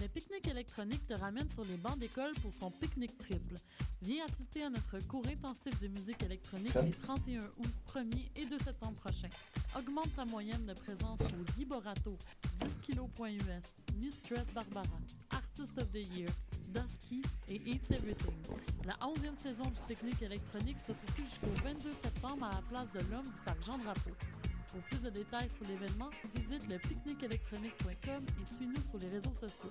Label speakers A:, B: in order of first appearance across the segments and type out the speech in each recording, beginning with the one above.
A: Le pique-nique électronique te ramène sur les bancs d'école pour son pique-nique triple. Viens assister à notre cours intensif de musique électronique les 31 août, 1er et 2 septembre prochains. Augmente ta moyenne de présence au Guy Borato, 10 kg.us, Mistress Barbara, Artist of the Year, Dusky et Eats Everything. La 11e saison du pique-nique électronique se poursuit jusqu'au 22 septembre à la place de l'Homme du parc Jean-Drapeau. Pour plus de détails sur l'événement, visite le pique-niqueélectronique.com et suis-nous sur les réseaux sociaux.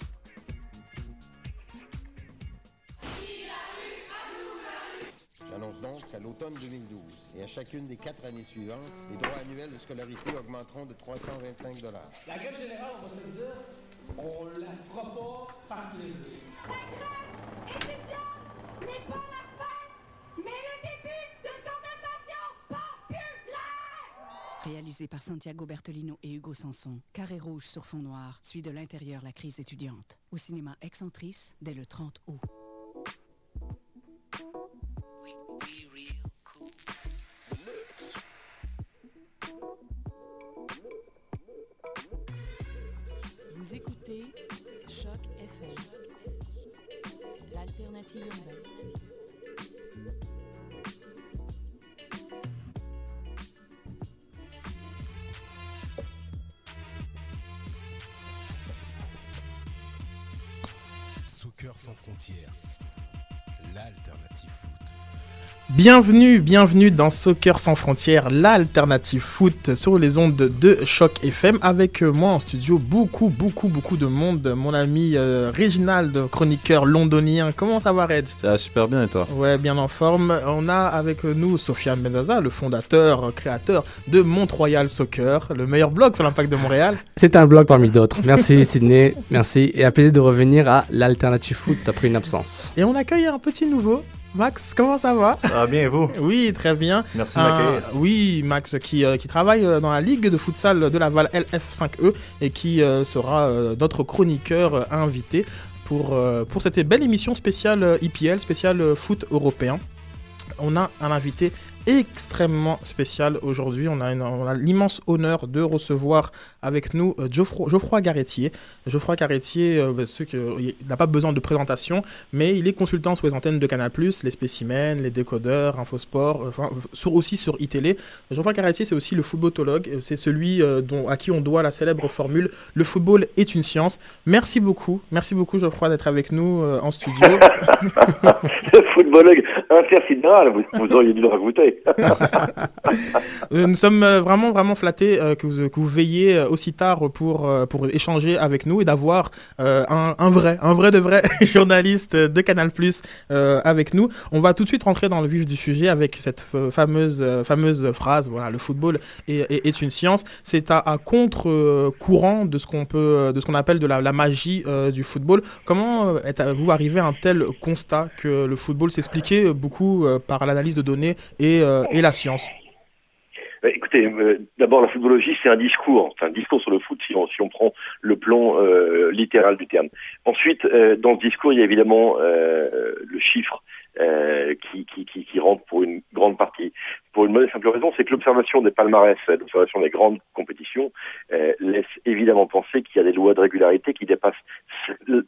B: J'annonce donc qu'à l'automne 2012 et à chacune des quatre années suivantes, les droits annuels de scolarité augmenteront de 325
C: La grève générale, on va se le dire, on la fera pas par plaisir.
D: étudiante n'est pas la fin, mais le début d'une contestation populaire!
E: Réalisé par Santiago Bertolino et Hugo Sanson, Carré rouge sur fond noir suit de l'intérieur la crise étudiante. Au cinéma Excentrice dès le 30 août. Urbaine.
F: Soccer sans frontières, l'alternative foot.
G: Bienvenue, bienvenue dans Soccer sans frontières, l'alternative foot sur les ondes de Choc FM. Avec euh, moi en studio, beaucoup, beaucoup, beaucoup de monde. Mon ami euh, Réginald, chroniqueur londonien. Comment ça va, Red
H: Ça va super bien et toi?
G: Ouais, bien en forme. On a avec nous Sofiane Mendoza, le fondateur, créateur de Mont-Royal Soccer, le meilleur blog sur l'impact de Montréal.
I: C'est un blog parmi d'autres. Merci Sydney, merci. Et un plaisir de revenir à l'Alternative Foot après une absence.
G: Et on accueille un petit nouveau. Max, comment ça va?
H: Ça va bien et vous?
G: Oui, très bien.
H: Merci de
G: Euh, oui, Max qui, euh, qui travaille euh, dans la ligue de futsal de Laval LF5E et qui euh, sera notre chroniqueur invité pour, pour cette belle émission spéciale IPL, spéciale foot européen. On a un invité extrêmement spécial aujourd'hui. On a, l'immense honneur de recevoir avec nous euh, Geoffroy, Geoffroy Garetier. Geoffroy Garetier, euh, bah, ceux qui- il n'a pas besoin de présentation, mais il est consultant sur les antennes de Canal+, les spécimens, les décodeurs, Infosport, euh, enfin, sur, aussi sur iTélé. Geoffroy Garetier, c'est aussi le footballologue. Euh, C'est celui euh, dont, à qui on doit la célèbre formule « Le football est une science ». Merci beaucoup. Merci beaucoup, Geoffroy, d'être avec nous euh, en studio.
J: Footballogue intersidéral, vous, vous auriez dû le rajouter.
G: Euh, nous sommes euh, vraiment, vraiment flattés euh, que, vous, que vous veillez aussi tard pour, pour échanger avec nous et d'avoir un, un vrai, un vrai de vrai journaliste de Canal Plus avec nous. On va tout de suite rentrer dans le vif du sujet avec cette fameuse, fameuse phrase voilà, le football est, est- une science. C'est à, contre-courant de ce qu'on peut, appelle de la, la magie du football. Comment êtes-vous arrivé à un tel constat que le football s'expliquait beaucoup par l'analyse de données et, et la science
J: Euh, Écoutez, euh, d'abord la footballogie, c'est un discours, c'est un discours sur le foot si on, prend le plan euh, littéral du terme. Ensuite, euh, dans ce discours, il y a évidemment euh, le chiffre euh, qui, rentre pour une grande partie. Pour une bonne simple raison, c'est que l'observation des palmarès, euh, l'observation des grandes compétitions, euh, laisse évidemment penser qu'il y a des lois de régularité qui dépassent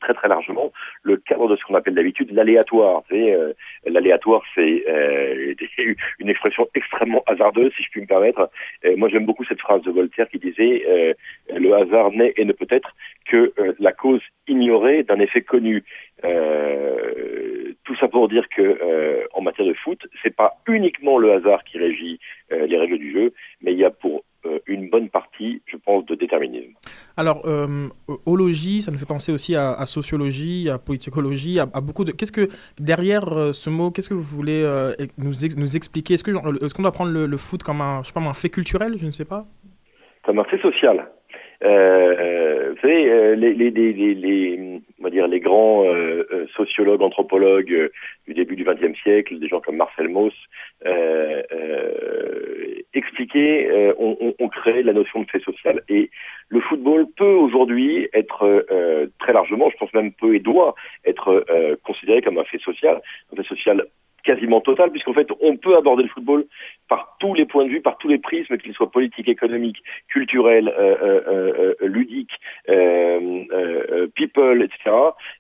J: très très largement le cadre de ce qu'on appelle d'habitude l'aléatoire. Euh, L'aléatoire, c'est euh, une expression extrêmement hasardeuse, si je puis me permettre. Euh, moi, j'aime beaucoup cette phrase de Voltaire qui disait euh, le hasard n'est et ne peut être que euh, la cause ignorée d'un effet connu. Euh, tout ça pour dire que en matière de foot, c'est pas uniquement le hasard qui régit les règles du jeu, mais il y a pour une bonne partie, je pense, de déterminisme.
G: Alors, euh, ologie, ça nous fait penser aussi à, à sociologie, à politicologie, à, à beaucoup de. Qu'est-ce que derrière euh, ce mot, qu'est-ce que vous voulez euh, nous, ex- nous expliquer? Est-ce que est-ce qu'on doit prendre le, le foot comme un, je sais pas, un fait culturel? Je ne sais pas.
J: comme un fait social. Euh, vous savez, euh, les, les, les, les, on va dire les grands euh, euh, sociologues, anthropologues euh, du début du XXe siècle, des gens comme Marcel Mauss, euh, expliquaient, ont, ont- ont créé la notion de fait social. Et le football peut aujourd'hui être très largement, je pense même peut et doit être considéré comme un fait social, un fait social quasiment total, puisqu'en fait, on peut aborder le football par tous les points de vue, par tous les prismes, qu'ils soient politiques, économiques, culturels, euh, euh, euh, ludiques, euh, euh, people, etc.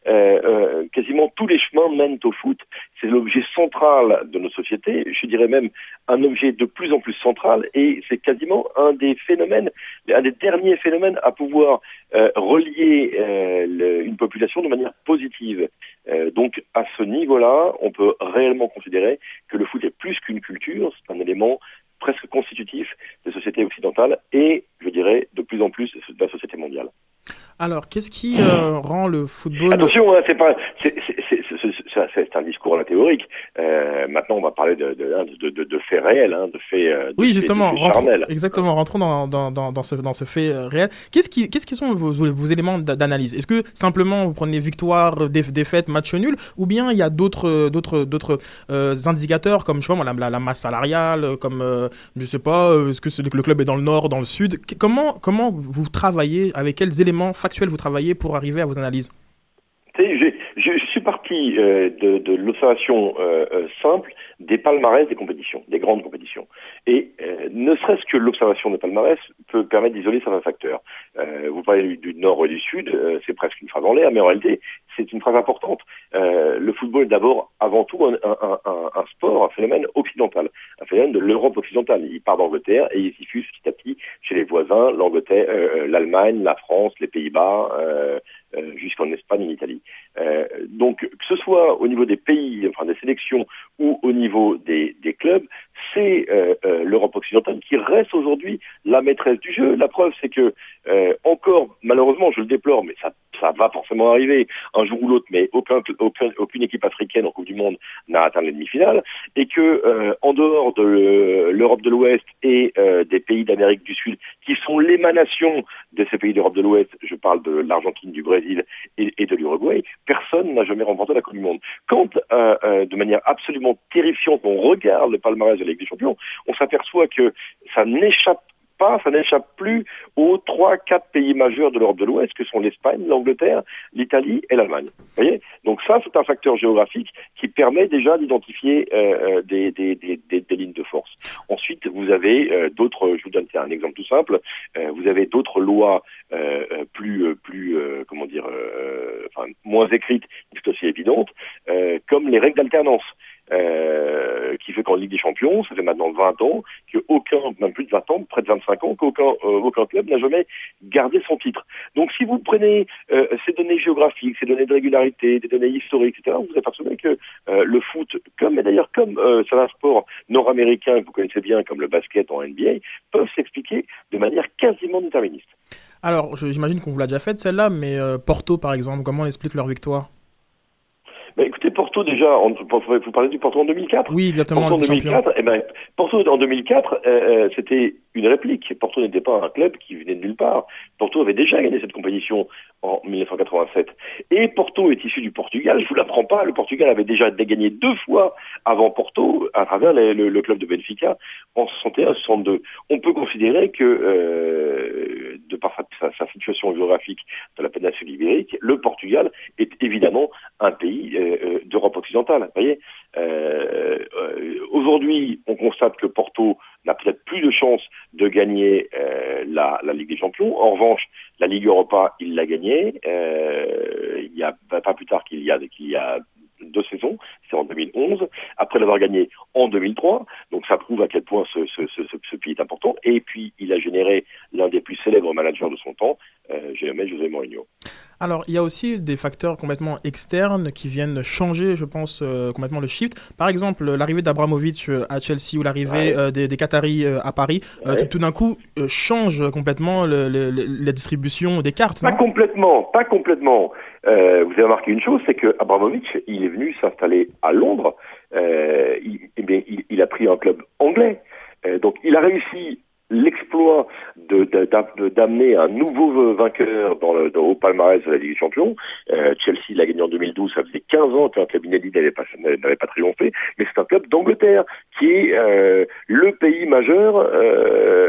J: Euh, euh, quasiment tous les chemins mènent au foot. C'est l'objet central de nos sociétés, je dirais même un objet de plus en plus central, et c'est quasiment un des phénomènes, un des derniers phénomènes à pouvoir euh, relier euh, le- une population de manière positive. Euh, donc à ce niveau-là, on peut réellement considérer que le foot est plus qu'une culture, c'est un élément presque constitutif des sociétés occidentales et, je dirais, de plus en plus de la société mondiale.
G: Alors, qu'est-ce qui euh, rend le football
J: Attention, hein, c'est pas, c'est- un discours à la théorique. Euh, maintenant, on va parler de, de, de, de, de faits réels, hein, de faits, euh, de
G: Oui, justement,
J: faits
G: rentrons, exactement, rentrons dans, dans, dans, dans ce, dans ce fait euh, réel. Qu'est-ce qui, qu'est-ce qui sont vos, vos éléments d'a- d'analyse? Est-ce que simplement vous prenez victoire, dé- défaite, match nul, ou bien il y a d'autres, d'autres, d'autres euh, indicateurs comme je sais pas, la, la, la masse salariale, comme euh, je sais pas, est-ce que le club est dans le nord, dans le sud? Comment, comment vous travaillez Avec quels éléments factuels vous travaillez pour arriver à vos analyses?
J: J'ai- je, je suis parti euh, de, l'observation euh, euh, simple des palmarès des compétitions, des grandes compétitions. Et ne serait-ce que l'observation des palmarès peut permettre d'isoler certains facteurs. Vous parlez du, nord et du sud, c'est presque une phrase en l'air, mais en réalité, c'est une phrase importante. Euh, le football est d'abord, avant tout, un, un, un, sport, un phénomène occidental, un phénomène de l'Europe occidentale. Il part d'Angleterre et il s'y diffuse petit à petit chez les voisins, l'Angleterre, euh, l'Allemagne, la France, les Pays-Bas, euh, euh, jusqu'en Espagne et en Italie. Euh, donc, que ce soit au niveau des pays, enfin des sélections, ou au niveau des, des clubs, c'est euh, euh, l'Europe occidentale qui reste aujourd'hui la maîtresse du jeu. La preuve, c'est que euh, encore, malheureusement, je le déplore, mais ça, ça va forcément arriver un jour ou l'autre, mais aucun, aucun, aucune équipe africaine en Coupe du Monde n'a atteint les demi-finales, et que euh, en dehors de l'Europe de l'Ouest et euh, des pays d'Amérique du Sud, qui sont l'émanation de ces pays d'Europe de l'Ouest, je parle de l'Argentine, du Brésil et, de l'Uruguay, personne n'a jamais remporté la Coupe du Monde. Quand, euh, de manière absolument terrifiante, on regarde le palmarès Des Champions, on s'aperçoit que ça n'échappe pas, ça n'échappe plus aux trois, quatre pays majeurs de l'Europe de l'Ouest, que sont l'Espagne, l'Angleterre, l'Italie et l'Allemagne. Donc ça, c'est un facteur géographique qui permet déjà d'identifier euh, des, des, lignes de force. Ensuite, vous avez euh, d'autres, je vous donne un exemple tout simple, euh, vous avez d'autres lois euh, plus, plus, euh, comment dire, euh, moins écrites, mais tout aussi évidentes, euh, comme les règles d'alternance. Euh, qui fait qu'en Ligue des Champions, ça fait maintenant 20 ans, qu'aucun, même plus de 20 ans, près de 25 ans, qu'aucun euh, aucun club n'a jamais gardé son titre. Donc si vous prenez euh, ces données géographiques, ces données de régularité, des données historiques, etc., vous apercevez que euh, le foot, comme et d'ailleurs comme euh, certains sports nord-américains que vous connaissez bien, comme le basket en NBA, peuvent s'expliquer de manière quasiment déterministe.
G: Alors, j'imagine qu'on vous l'a déjà faite celle-là, mais euh, Porto par exemple, comment explique leur victoire?
J: Porto déjà, en, vous parlez du Porto en 2004
G: Oui, exactement,
J: Porto en
G: le champion.
J: 2004, eh ben, Porto en 2004, euh, euh, c'était une réplique. Porto n'était pas un club qui venait de nulle part. Porto avait déjà gagné cette compétition en 1987. Et Porto est issu du Portugal. Je vous l'apprends pas. Le Portugal avait déjà gagné deux fois avant Porto à travers le, club de Benfica en 61-62. On peut considérer que, euh, de par sa situation géographique de la péninsule ibérique, le Portugal est évidemment un pays euh, euh, d'Europe occidentale. Vous voyez, Euh, euh, aujourd'hui, on constate que Porto n'a peut-être plus de chances de gagner euh, la, la Ligue des Champions. En revanche, la Ligue Europa, il l'a gagnée. Euh, il y a pas plus tard qu'il y a qu'il y a deux saisons, c'est en 2011, après l'avoir gagné en 2003. Donc ça prouve à quel point ce, ce, ce, ce- ce pays est important. Et puis il a généré l'un des plus célèbres managers de son temps, euh, José Mourinho.
G: Alors, il y a aussi des facteurs complètement externes qui viennent changer, je pense, euh, complètement le shift. Par exemple, l'arrivée d'Abramovich euh, à Chelsea ou l'arrivée
J: Ouais.
G: euh, des, des Qataris euh, à Paris, euh,
J: Ouais.
G: tout, tout d'un coup, euh, change complètement le- le- le- la distribution des cartes.
J: Pas
G: non?
J: complètement, pas complètement. Euh, vous avez remarqué une chose, c'est que Abramovich, il est venu s'installer à Londres. Euh, il, eh il, a pris un club anglais. Euh, donc, il a réussi l'exploit d'amener un nouveau vainqueur dans le, au palmarès de la Ligue des Champions. Euh, Chelsea l'a gagné en 2012, ça faisait 15 ans qu'un club inédit n'avait pas, n'avait pas triomphé, mais c'est un club d'Angleterre qui est le pays majeur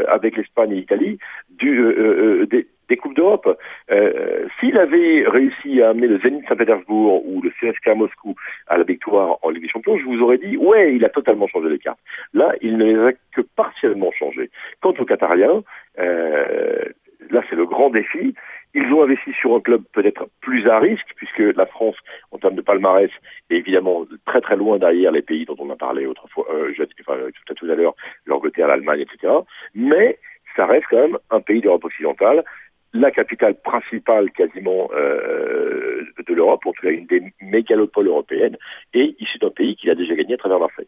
J: avec l'Espagne et l'Italie des, des Coupes d'Europe. Euh, S'il avait réussi à amener le Zenit Saint-Pétersbourg ou le CSKA Moscou à la victoire en Ligue des Champions, je vous aurais dit, ouais, il a totalement changé les cartes. Là, il ne les a que partiellement changées. Quant aux Qatariens, euh, là, c'est le grand défi. Ils ont investi sur un club peut-être plus à risque, puisque la France, en termes de palmarès, est évidemment très très loin derrière les pays dont on a parlé autrefois, euh, tout à tout à l'heure, l'Angleterre, l'Allemagne, etc. Mais ça reste quand même un pays d'Europe occidentale la capitale principale quasiment euh, de l'Europe, en tout cas une des mégalopoles européennes, et issu d'un pays qui a déjà gagné à travers Marseille.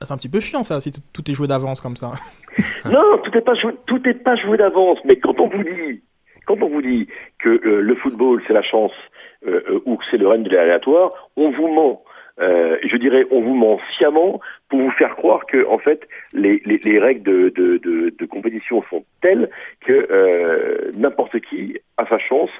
G: Ah, c'est un petit peu chiant ça, si tout est joué d'avance comme ça.
J: non, tout n'est pas joué, tout est pas joué d'avance, mais quand on vous dit, quand on vous dit que euh, le football c'est la chance euh, ou que c'est le règne de l'aléatoire, on vous ment. Euh, je dirais, on vous ment sciemment pour vous faire croire que, en fait, les, les, les règles de, de, de, de, compétition sont telles que euh, n'importe qui a sa chance,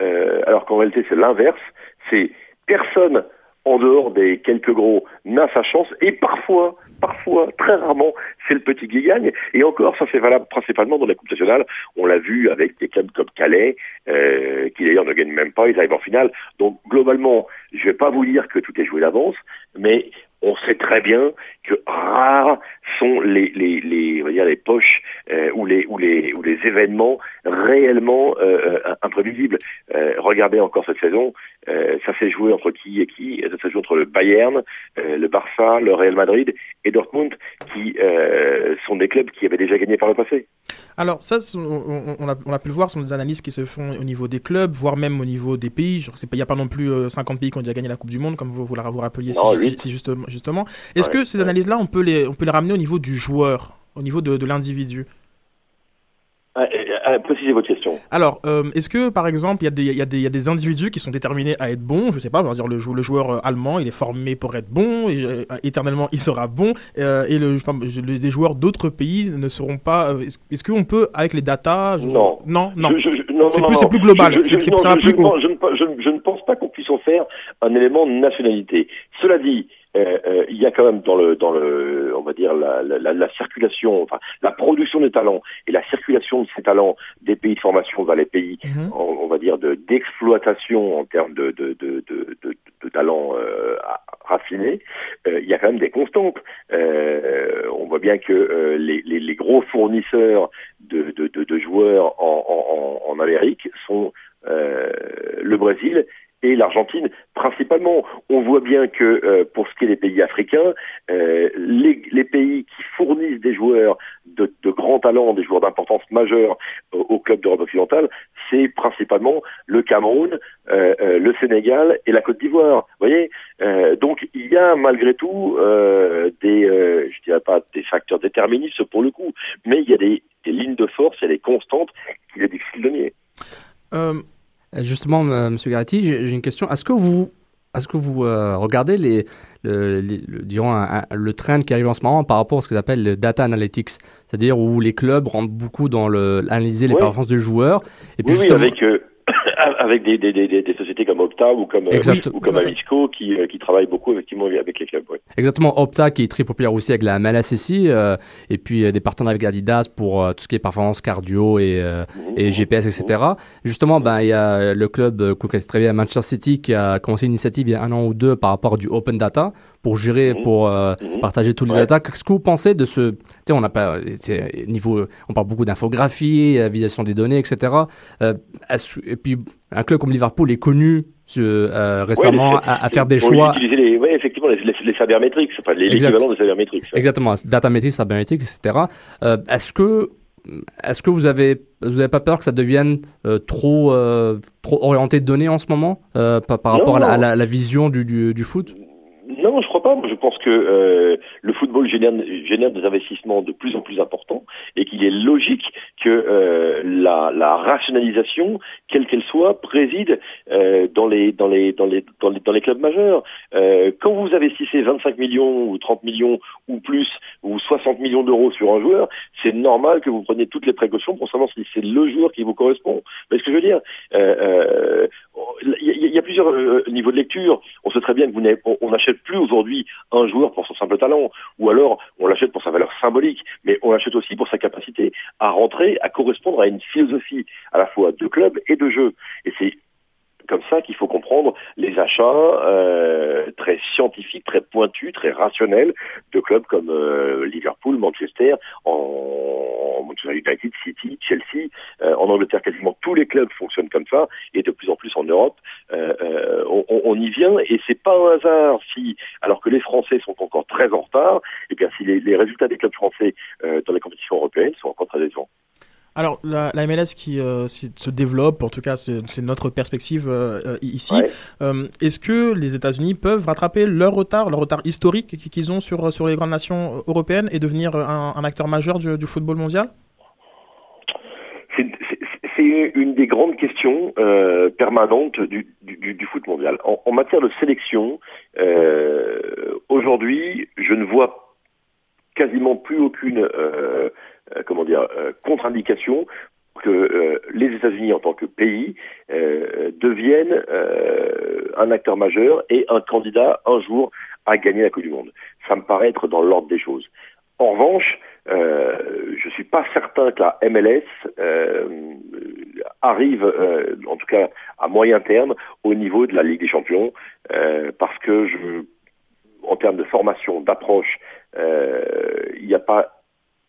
J: euh, alors qu'en réalité c'est l'inverse. C'est personne en dehors des quelques gros n'a sa chance et parfois, parfois, très rarement, c'est le petit qui gagne. Et encore, ça c'est valable principalement dans la Coupe nationale. On l'a vu avec des clubs comme Calais, euh, qui d'ailleurs ne gagnent même pas, ils arrivent en finale. Donc globalement, je vais pas vous dire que tout est joué d'avance, mais on sait très bien que rares sont les les les, on va dire les poches euh, ou les ou les ou les événements réellement euh, euh imprévisibles. Euh, regardez encore cette saison, euh, ça s'est joué entre qui et qui? Ça s'est joué entre le Bayern, le Barça, le Real Madrid et Dortmund, qui sont des clubs qui avaient déjà gagné par le passé.
G: Alors ça, on, on, a, on, a, pu le voir, ce sont des analyses qui se font au niveau des clubs, voire même au niveau des pays. Il n'y a pas non plus 50 pays qui ont déjà gagné la Coupe du Monde, comme vous, vous, vous rappeliez
J: non,
G: si, si, justement. justement. Est-ce ouais, que ces analyses-là, on peut les on peut les ramener au niveau du joueur, au niveau de, de l'individu?
J: Précisez votre question.
G: Alors, euh, est-ce que par exemple, il y, y, y, a des individus qui sont déterminés à être bons? Je sais pas, on va dire le, le joueur euh, allemand, il est formé pour être bon, et, euh, éternellement il sera bon, euh, et le, je, les joueurs d'autres pays ne seront pas. Est-ce est qu'on peut, avec les datas je...
J: Non.
G: Non, non.
J: non
G: c'est plus, plus, global.
J: Je,
G: je, ça va plus haut.
J: je ne pense pas qu'on puisse en faire un élément de nationalité. Cela dit, euh, euh, il y a quand même dans le dans le on va dire la, la, la, circulation enfin la production des talents et la circulation de ces talents des pays de formation vers les pays -hmm. on, on, va dire de d'exploitation en termes de de de de, de, de talents euh, raffinés euh, il y a quand même des constantes euh, on voit bien que les, les, les, gros fournisseurs de, de, de, de joueurs en, en, en Amérique sont le Brésil et l'Argentine principalement. On voit bien que euh, pour ce qui est des pays africains, euh, les, les, pays qui fournissent des joueurs de, de grands talents, des joueurs d'importance majeure au, au club d'Europe occidentale, c'est principalement le Cameroun, euh, euh, le Sénégal et la Côte d'Ivoire. Vous voyez, euh, donc il y a malgré tout des, je dirais pas des facteurs déterministes pour le coup, mais il y a des, des lignes de force, il y a des constantes qu'il est difficile de nier.
I: Justement, M. Garati, j'ai une question. Est-ce que vous, est-ce que vous euh, regardez les, le, les, le, disons, un, un, le trend qui arrive en ce moment par rapport à ce qu'ils appellent le data analytics, c'est-à-dire où les clubs rentrent beaucoup dans le, analyser les oui. performances de joueurs.
J: Et puis oui, justement... oui, avec euh, avec des, des, des, des, sociétés comme Opta ou comme, euh, ou comme Amisco qui, euh, qui travaillent beaucoup effectivement avec les clubs. Ouais.
I: Exactement, Opta qui est très populaire aussi avec la MLS ici, euh, et puis euh, des partenaires avec Adidas pour euh, tout ce qui est performance cardio et, mmh, et GPS, etc. Mmh. Justement, ben, il y a le club que vous connaissez très bien, Manchester City, qui a commencé une initiative il y a un an ou deux par rapport du Open Data pour gérer, mmh. pour mmh. partager tous les ouais. data. Qu'est-ce que vous pensez de ce, on n'a pas, niveau, on parle beaucoup d'infographie, visation des données, etc. et puis, un club comme Liverpool est connu euh, récemment
J: ouais,
I: à, à, faire des choix.
J: Les, ouais, effectivement, les, les, les sabermétriques, enfin, l'équivalent des sabermétriques.
I: Exactement, datamétriques, sabermétriques, etc. Euh, est-ce que est-ce que vous avez vous avez pas peur que ça devienne euh, trop trop orienté de données en ce moment par, par rapport non, à, la, à la, la, vision du, du, du foot?
J: Non, je crois pas. Je pense que euh, le football génère, génère, des investissements de plus en plus importants et qu'il est logique que euh, la, la, rationalisation, quelle qu'elle soit, préside euh, dans, les, dans, les, dans, les, dans, les, clubs majeurs. Euh, quand vous investissez 25 millions ou 30 millions ou plus ou 60 millions d'euros sur un joueur, c'est normal que vous preniez toutes les précautions pour savoir si c'est le joueur qui vous correspond. Mais ce que je veux dire, il y, y, a plusieurs niveaux de lecture. On sait très bien que vous on, on achète plus aujourd'hui un joueur pour son simple talent, ou alors on l'achète pour sa valeur symbolique, mais on l'achète aussi pour sa capacité à rentrer, à correspondre à une philosophie à la fois de club et de jeu. Et c'est comme ça qu'il faut comprendre les achats euh, très scientifiques, très pointus, très rationnels de clubs comme euh, Liverpool, Manchester, Manchester United, City, Chelsea. Euh, en Angleterre, quasiment tous les clubs fonctionnent comme ça, et de plus en plus en Europe. On, y vient, et c'est pas un hasard si, alors que les Français sont encore très en retard, et eh bien si les, les résultats des clubs français dans les compétitions européennes sont encore très décevants.
G: Alors, la, la, MLS qui euh, se développe, en tout cas, c'est notre perspective euh, euh ici. Euh, Est-ce que les États-Unis peuvent rattraper leur retard, leur retard historique qu'ils ont sur, sur les grandes nations européennes et devenir un, un acteur majeur du, du football mondial?
J: C'est une des grandes questions permanentes du, du, du, foot mondial. En, en matière de sélection, aujourd'hui, je ne vois quasiment plus aucune comment dire, euh, contre-indication que euh, les États-Unis en tant que pays deviennent un acteur majeur et un candidat un jour à gagner la Coupe du Monde. Ça me paraît être dans l'ordre des choses. En revanche, euh, je suis pas certain que la MLS arrive, en tout cas à moyen terme, au niveau de la Ligue des Champions, parce que je, en termes de formation, d'approche, il n'y a pas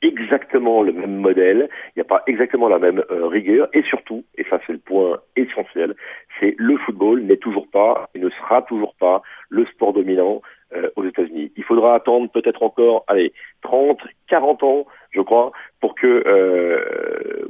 J: exactement le même modèle, il n'y a pas exactement la même euh, rigueur, et surtout, et ça c'est le point essentiel, c'est le football n'est toujours pas et ne sera toujours pas le sport dominant euh, aux États-Unis. Il faudra attendre peut-être encore, allez, 30, 40 ans, je crois, pour que euh,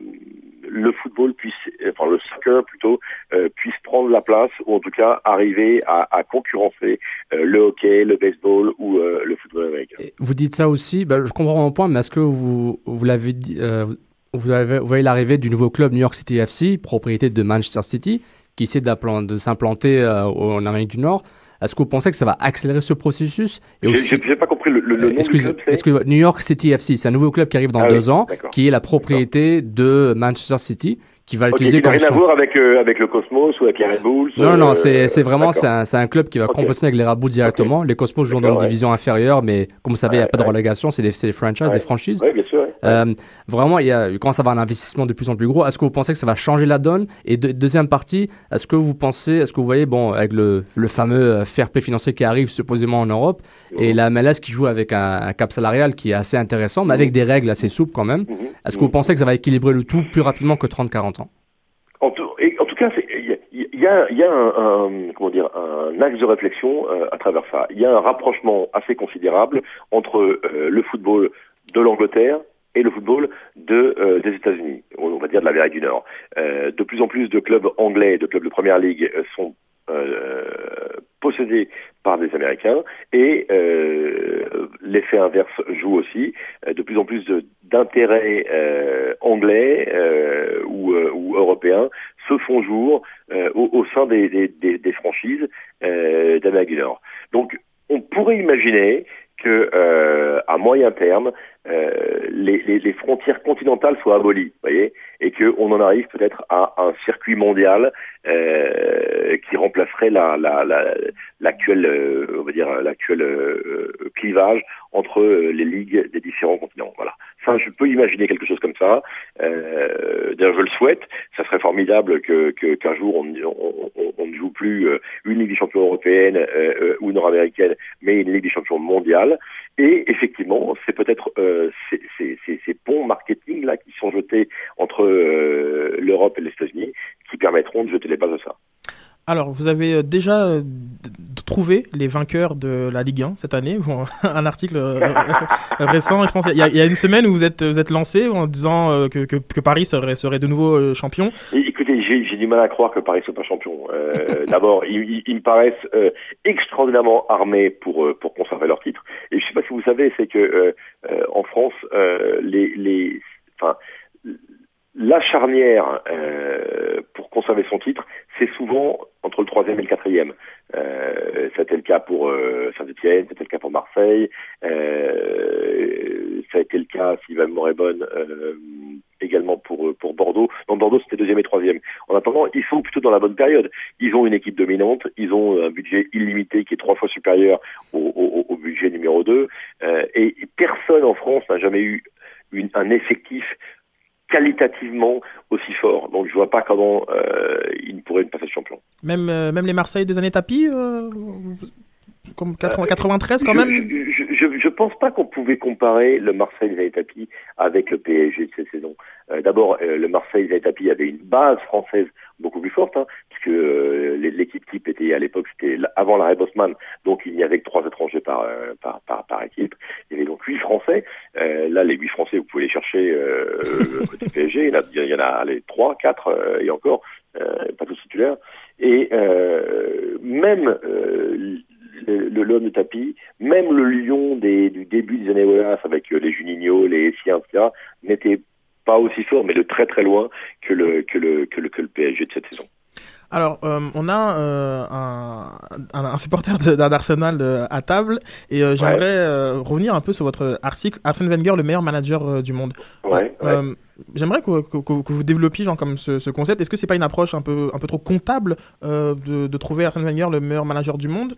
J: le football puisse, enfin le soccer plutôt, euh, puisse prendre la place ou en tout cas arriver à, concurrencer euh, le hockey, le baseball ou euh, le football américain.
I: vous dites ça aussi, bah, je comprends mon point, mais est-ce que vous, vous l'avez dit, vous, avez, vous voyez l'arrivée du nouveau club New York City FC, propriété de Manchester City, qui essaie de s'implanter en Amérique du Nord. Est-ce que vous pensez que ça va accélérer ce processus
J: Je n'ai pas compris le, le, le nom du club.
I: Excusez-moi, New York City FC, c'est un nouveau club qui arrive dans ah deux ans, qui est la propriété de Manchester City qui va l'utiliser
J: okay, comme rien à voir avec euh, avec le Cosmos ou avec les Red Bulls.
I: Non, non, c'est c'est vraiment c'est un, un club qui va okay. avec les Red Bulls directement. Okay. Les Cosmos jouent dans une ouais. division inférieure, mais comme vous savez, il n'y a pas de relégation, c'est des, des franchises, des franchises.
J: bien sûr.
I: Euh, vraiment, il y a quand ça va un investissement de plus en plus gros. Est-ce que vous pensez que ça va changer la donne? Et de, deuxième partie, est-ce que vous pensez, est-ce que vous voyez, bon, avec le le fameux euh, fair play financier qui arrive supposément en Europe et la MLS qui joue avec un, un, cap salarial qui est assez intéressant, mais avec des règles assez souples quand même. Est-ce que vous pensez que ça va équilibrer le tout plus rapidement que 30-40 ans
J: en tout, et, en tout cas, il y, y a, y a un, comment dire, un axe de réflexion euh, à travers ça. Il y a un rapprochement assez considérable entre euh, le football de l'Angleterre et le football euh, des États-Unis, on va dire de l'Amérique du Nord. De plus en plus de clubs anglais, de clubs de première ligue sont possédés par des Américains et l'effet inverse joue aussi. De plus en plus d'intérêts anglais ou, ou, européens se font jour au, au, sein des, des, des franchises d'Amérique du Nord. Donc on pourrait imaginer que à moyen terme, euh, les, les, les, frontières continentales soient abolies, voyez, et qu'on en arrive peut-être à un circuit mondial euh, qui remplacerait la, la, la, l'actuel, euh, on va dire l'actuel euh, clivage entre les ligues des différents continents. Voilà. Ça, je peux imaginer quelque chose comme ça. Euh, D'ailleurs, je le souhaite. Ça serait formidable que qu'un jour on, on, on, ne joue plus une Ligue des Champions européenne ou nord-américaine, mais une Ligue des Champions mondiale. Et effectivement, c'est peut-être euh, ces, ces, ces, ponts marketing là qui sont jetés entre euh, l'Europe et les États-Unis qui permettront de jeter les bases de ça.
G: Alors, vous avez euh, déjà euh, trouvé les vainqueurs de la Ligue 1 cette année? Un article euh, récent, je pense, il y, a, une semaine où vous êtes, lancé en disant que, Paris serait, de nouveau champion.
J: Écoutez, j'ai du mal à croire que Paris soit pas champion. D'abord, ils, me paraissent extraordinairement armés pour pour conserver leur titre. Et je sais pas si vous savez, c'est que en France, les les, la charnière pour conserver son titre, c'est souvent entre le troisième et le quatrième. Euh, c'était le cas pour euh, Saint-Etienne, c'était le cas pour Marseille, euh, ça a été le cas, si ma euh, également pour Bordeaux. Dans Bordeaux, c'était deuxième et troisième. En attendant, ils sont plutôt dans la bonne période. Ils ont une équipe dominante, ils ont un budget illimité qui est trois fois supérieur au, budget numéro 2, euh, et personne en France n'a jamais eu un effectif qualitativement aussi fort. Donc je vois pas comment euh, il ne pourrait passer champion.
G: Même, euh, même les Marseille des années tapis euh, comme 80, 93 quand même
J: je, je, je, pense pas qu'on pouvait comparer le Marseille tapis avec le PSG de cette saison. Euh, D'abord, euh, le Marseille tapis avait une base française beaucoup plus forte, hein, puisque euh, l'équipe type était à l'époque, c'était avant l'arrêt Bosman, donc il n'y avait que trois étrangers par, par, par, équipe. Il y avait donc huit Français. là, les huit Français, vous pouvez les chercher côté PSG. Il y en a les trois, quatre et encore, pas tous titulaires. Et même le l'homme de tapis, même le Lyon des, du début des années Wallace avec les Juninho, les Essiens, etc., n'était pas aussi fort, mais de très très loin que le, que le, que le, que le PSG de cette saison.
G: Alors, euh, on a euh, un, un, un, supporter d'Arsenal euh, à table et j'aimerais ouais. revenir un peu sur votre article Arsène Wenger, le meilleur manager du monde.
J: Ouais, ouais.
G: J'aimerais que, que, que, vous développiez genre, comme ce, ce concept. Est-ce que c'est pas une approche un peu, un peu trop comptable de, de trouver Arsène Wenger le meilleur manager du monde?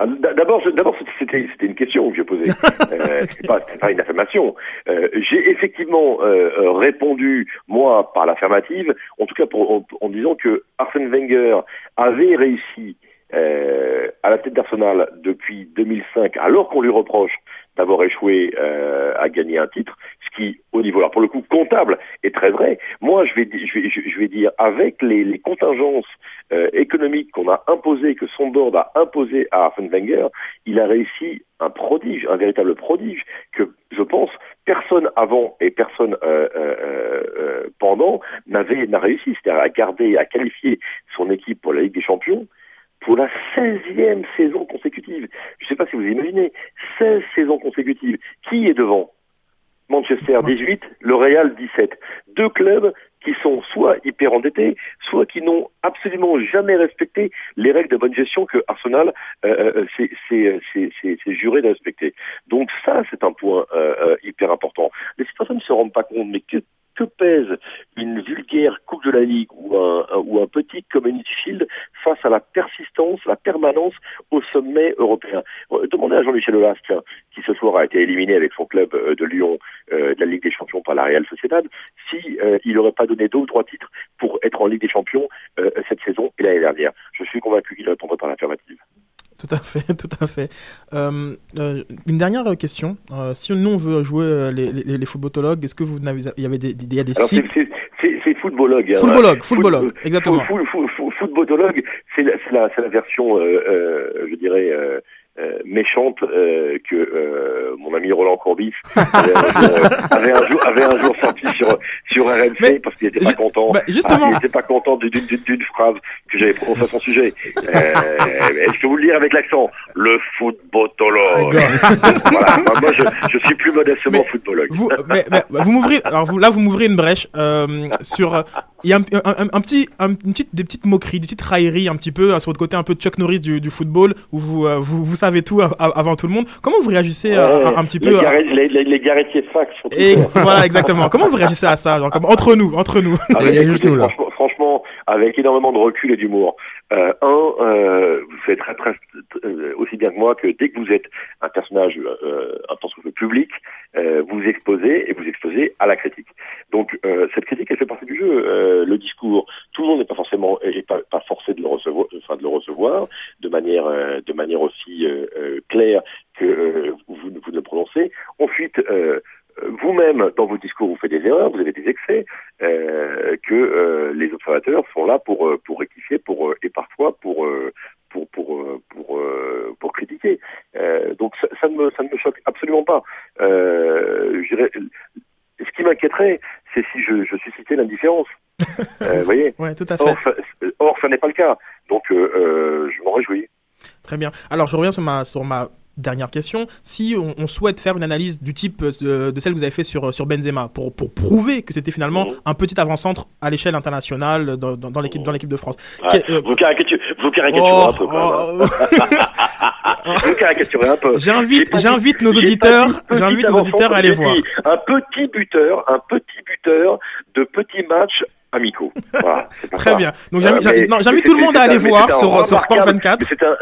J: D'abord, d'abord, c'était une question que j'ai posée. euh, c'est pas, pas une affirmation. Euh, j'ai effectivement euh, répondu moi par l'affirmative, en tout cas pour, en, en, disant que Arsène Wenger avait réussi euh, à la tête d'Arsenal depuis 2005, alors qu'on lui reproche d'avoir échoué euh, à gagner un titre, ce qui, au niveau, alors pour le coup, comptable, est très vrai. Moi, je vais, je vais, je vais dire, avec les, les contingences euh, économiques qu'on a imposées, que son board a imposé à Arsène Wenger, il a réussi un prodige, un véritable prodige, que je pense personne avant et personne euh, euh, pendant n'avait n'a réussi, c'est-à-dire à garder, à qualifier son équipe pour la Ligue des Champions pour la 16e saison consécutive. Je ne sais pas si vous imaginez, 16 saisons consécutives. Qui est devant? Manchester 18, le Real 17. Deux clubs qui sont soit hyper endettés, soit qui n'ont absolument jamais respecté les règles de bonne gestion que Arsenal euh, s'est juré de respecter. Donc ça, c'est un point euh, hyper important. Les citoyens ne se rendent pas compte, mais que que pèse une vulgaire Coupe de la Ligue ou un, ou un petit Community Shield face à la persistance, la permanence au sommet européen Demandez à Jean-Michel Aulas, qui ce soir a été éliminé avec son club de Lyon euh, de la Ligue des Champions par la Real Sociedad, si euh, il n'aurait pas donné deux ou trois titres pour être en Ligue des Champions euh, cette saison et l'année dernière. Je suis convaincu qu'il répondrait par l'affirmative.
G: Tout à fait, tout à fait. Euh, euh, une dernière question. Euh, si nous on veut jouer les, les, les footballologues, est-ce que vous n'avez, il y avait des, il y a des
J: sites? C'est footballogue.
G: Hein, footballogue, footballogue, exactement.
J: Foot, foot, foot, footballologue, c'est la, la, la, version, je dirais. Euh, méchante euh, que euh, mon ami Roland Courbis avait un jour, avait un jour, avait un jour sorti sur sur RMC mais, parce qu'il était pas content.
G: Bah, justement,
J: ah, il était pas content d'une d'une phrase que j'avais prononcée à son sujet. je peux vous le dire avec l'accent? Le footballologue. voilà. Moi, je, je suis plus modestement footballogue.
G: Vous, mais, mais, vous m'ouvrez. Alors vous, là, vous m'ouvrez une brèche sur. Il y a un, un, un petit, une petite, des petites moqueries, des petites railleries un petit peu sur votre côté un peu Chuck Norris du, du football où vous, vous, vous savez tout avant tout le monde. Comment vous réagissez
J: ouais,
G: un, un, petit
J: les
G: peu
J: garets, les, les, les garettiers de fax.
G: Et, voilà, exactement. Comment vous réagissez à ça genre, comme, Entre nous, entre nous?
J: Ah, mais, écoutez, franchement, franchement, avec énormément de recul et d'humour. Euh, un, euh, vous savez très, très, euh, aussi bien que moi que dès que vous êtes un personnage euh, un tant soit public, euh, vous exposez et vous exposez à la critique. Donc euh, cette critique, elle fait partie du jeu. le discours, tout le monde n'est pas forcément pas, forcé de le recevoir, de le recevoir de manière de manière aussi claire que vous, vous le prononcez. Ensuite vous-même, dans vos discours, vous faites des erreurs, vous avez des excès, euh, que euh, les observateurs sont là pour pour rectifier, pour et parfois pour pour pour pour pour critiquer. Euh, donc ça, ne me ça ne me choque absolument pas. Euh, je dirais, ce qui m'inquiéterait, c'est si je, je suscitais l'indifférence. Euh, vous voyez
G: Ouais, tout à fait.
J: Or, ça, or, ça n'est pas le cas. Donc, euh, euh, je m'en réjouis.
G: Très bien. Alors, je reviens sur ma, sur ma dernière question. Si on, on souhaite faire une analyse du type euh, de celle que vous avez fait sur, sur Benzema, pour, pour prouver que c'était finalement
J: Mhm.
G: un petit avant-centre à l'échelle internationale dans, dans, dans l'équipe dans l'équipe de France.
J: Ouais,
G: Que- euh,
J: vous caricaturez, vous caricaturez
G: Oh,
J: un peu, quand même.
G: oh,
J: Vous caricaturez un peu.
G: J'invite, nos auditeurs, j'invite nos auditeurs à aller voir.
J: Un petit buteur, un petit buteur de petits matchs amicaux. Voilà,
G: Très
J: ça.
G: bien. Donc
J: Euh,
G: j'invite,
J: mais
G: tout le monde à aller voir sur, sur Sport
J: remarquable-
G: 24.
J: Mais c'est un,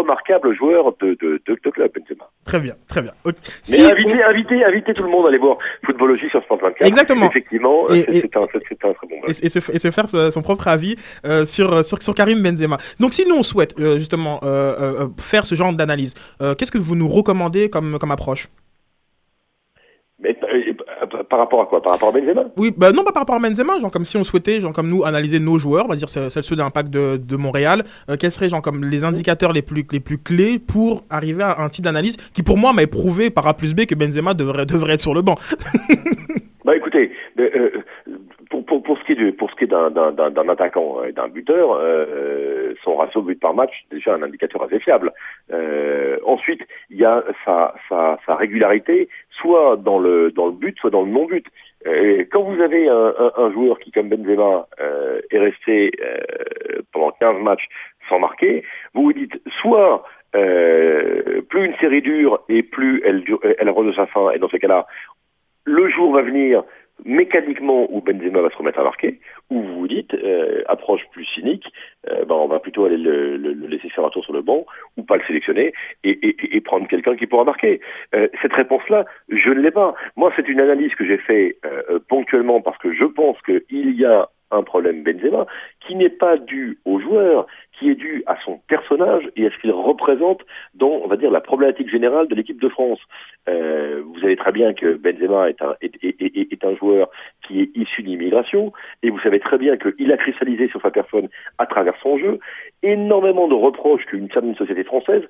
J: remarquable joueur de, de, de, de club, Benzema.
G: Très bien, très bien. Ok.
J: Mais
G: Si
J: invitez, invitez, invitez tout le monde à aller voir Footballogie sur Sport 24.
G: Exactement.
J: Effectivement,
G: Et-
J: c'est
G: et-
J: c'est un, c'est- c'est un très bon
G: et, et se, et se faire euh, son propre avis euh, sur, sur, sur Karim Benzema. Donc si nous on souhaite euh, justement euh, euh, euh, faire ce genre d'analyse, euh, qu'est-ce que vous nous recommandez comme, comme approche?
J: Mais euh, euh, par rapport à quoi? Par rapport à Benzema?
G: Oui, bah non pas par rapport à Benzema, genre comme si on souhaitait, genre comme nous, analyser nos joueurs, on va dire c'est ceux d'impact de, de Montréal, euh, quels seraient genre comme les indicateurs les plus, les plus clés pour arriver à un type d'analyse qui pour moi m'a éprouvé par A plus B que Benzema devrait, devrait être sur le banc.
J: Bah écoutez, euh, euh, pour, pour, pour ce qui est pour ce qui est d'un, d'un, d'un, d'un attaquant et d'un buteur, euh, son ratio but par match, déjà un indicateur assez fiable. Euh, ensuite, il y a sa, sa, sa régularité, soit dans le dans le but, soit dans le non-but. Euh, quand vous avez un, un, un joueur qui, comme Benzema, euh, est resté euh, pendant 15 matchs sans marquer, vous vous dites soit euh, plus une série dure et plus elle, dure- elle rend de sa fin, et dans ce cas-là, le jour va venir mécaniquement où Benzema va se remettre à marquer, ou vous vous dites, euh, approche plus cynique, euh, ben on va plutôt aller le, le- le laisser faire un tour sur le banc, ou pas le sélectionner, et, et- et prendre quelqu'un qui pourra marquer. Euh, cette réponse-là, je ne l'ai pas. Moi, c'est une analyse que j'ai fait euh, euh, ponctuellement parce que je pense qu'il y a un problème Benzema qui n'est pas dû au joueur, qui est dû à son personnage et à ce qu'il représente dans, on va dire, la problématique générale de l'équipe de France. Euh, vous savez très bien que Benzema est un, est, est- est- est un joueur qui est issu de l'immigration, et vous savez très bien qu'il a cristallisé sur sa personne à travers son jeu énormément de reproches qu'une certaine société française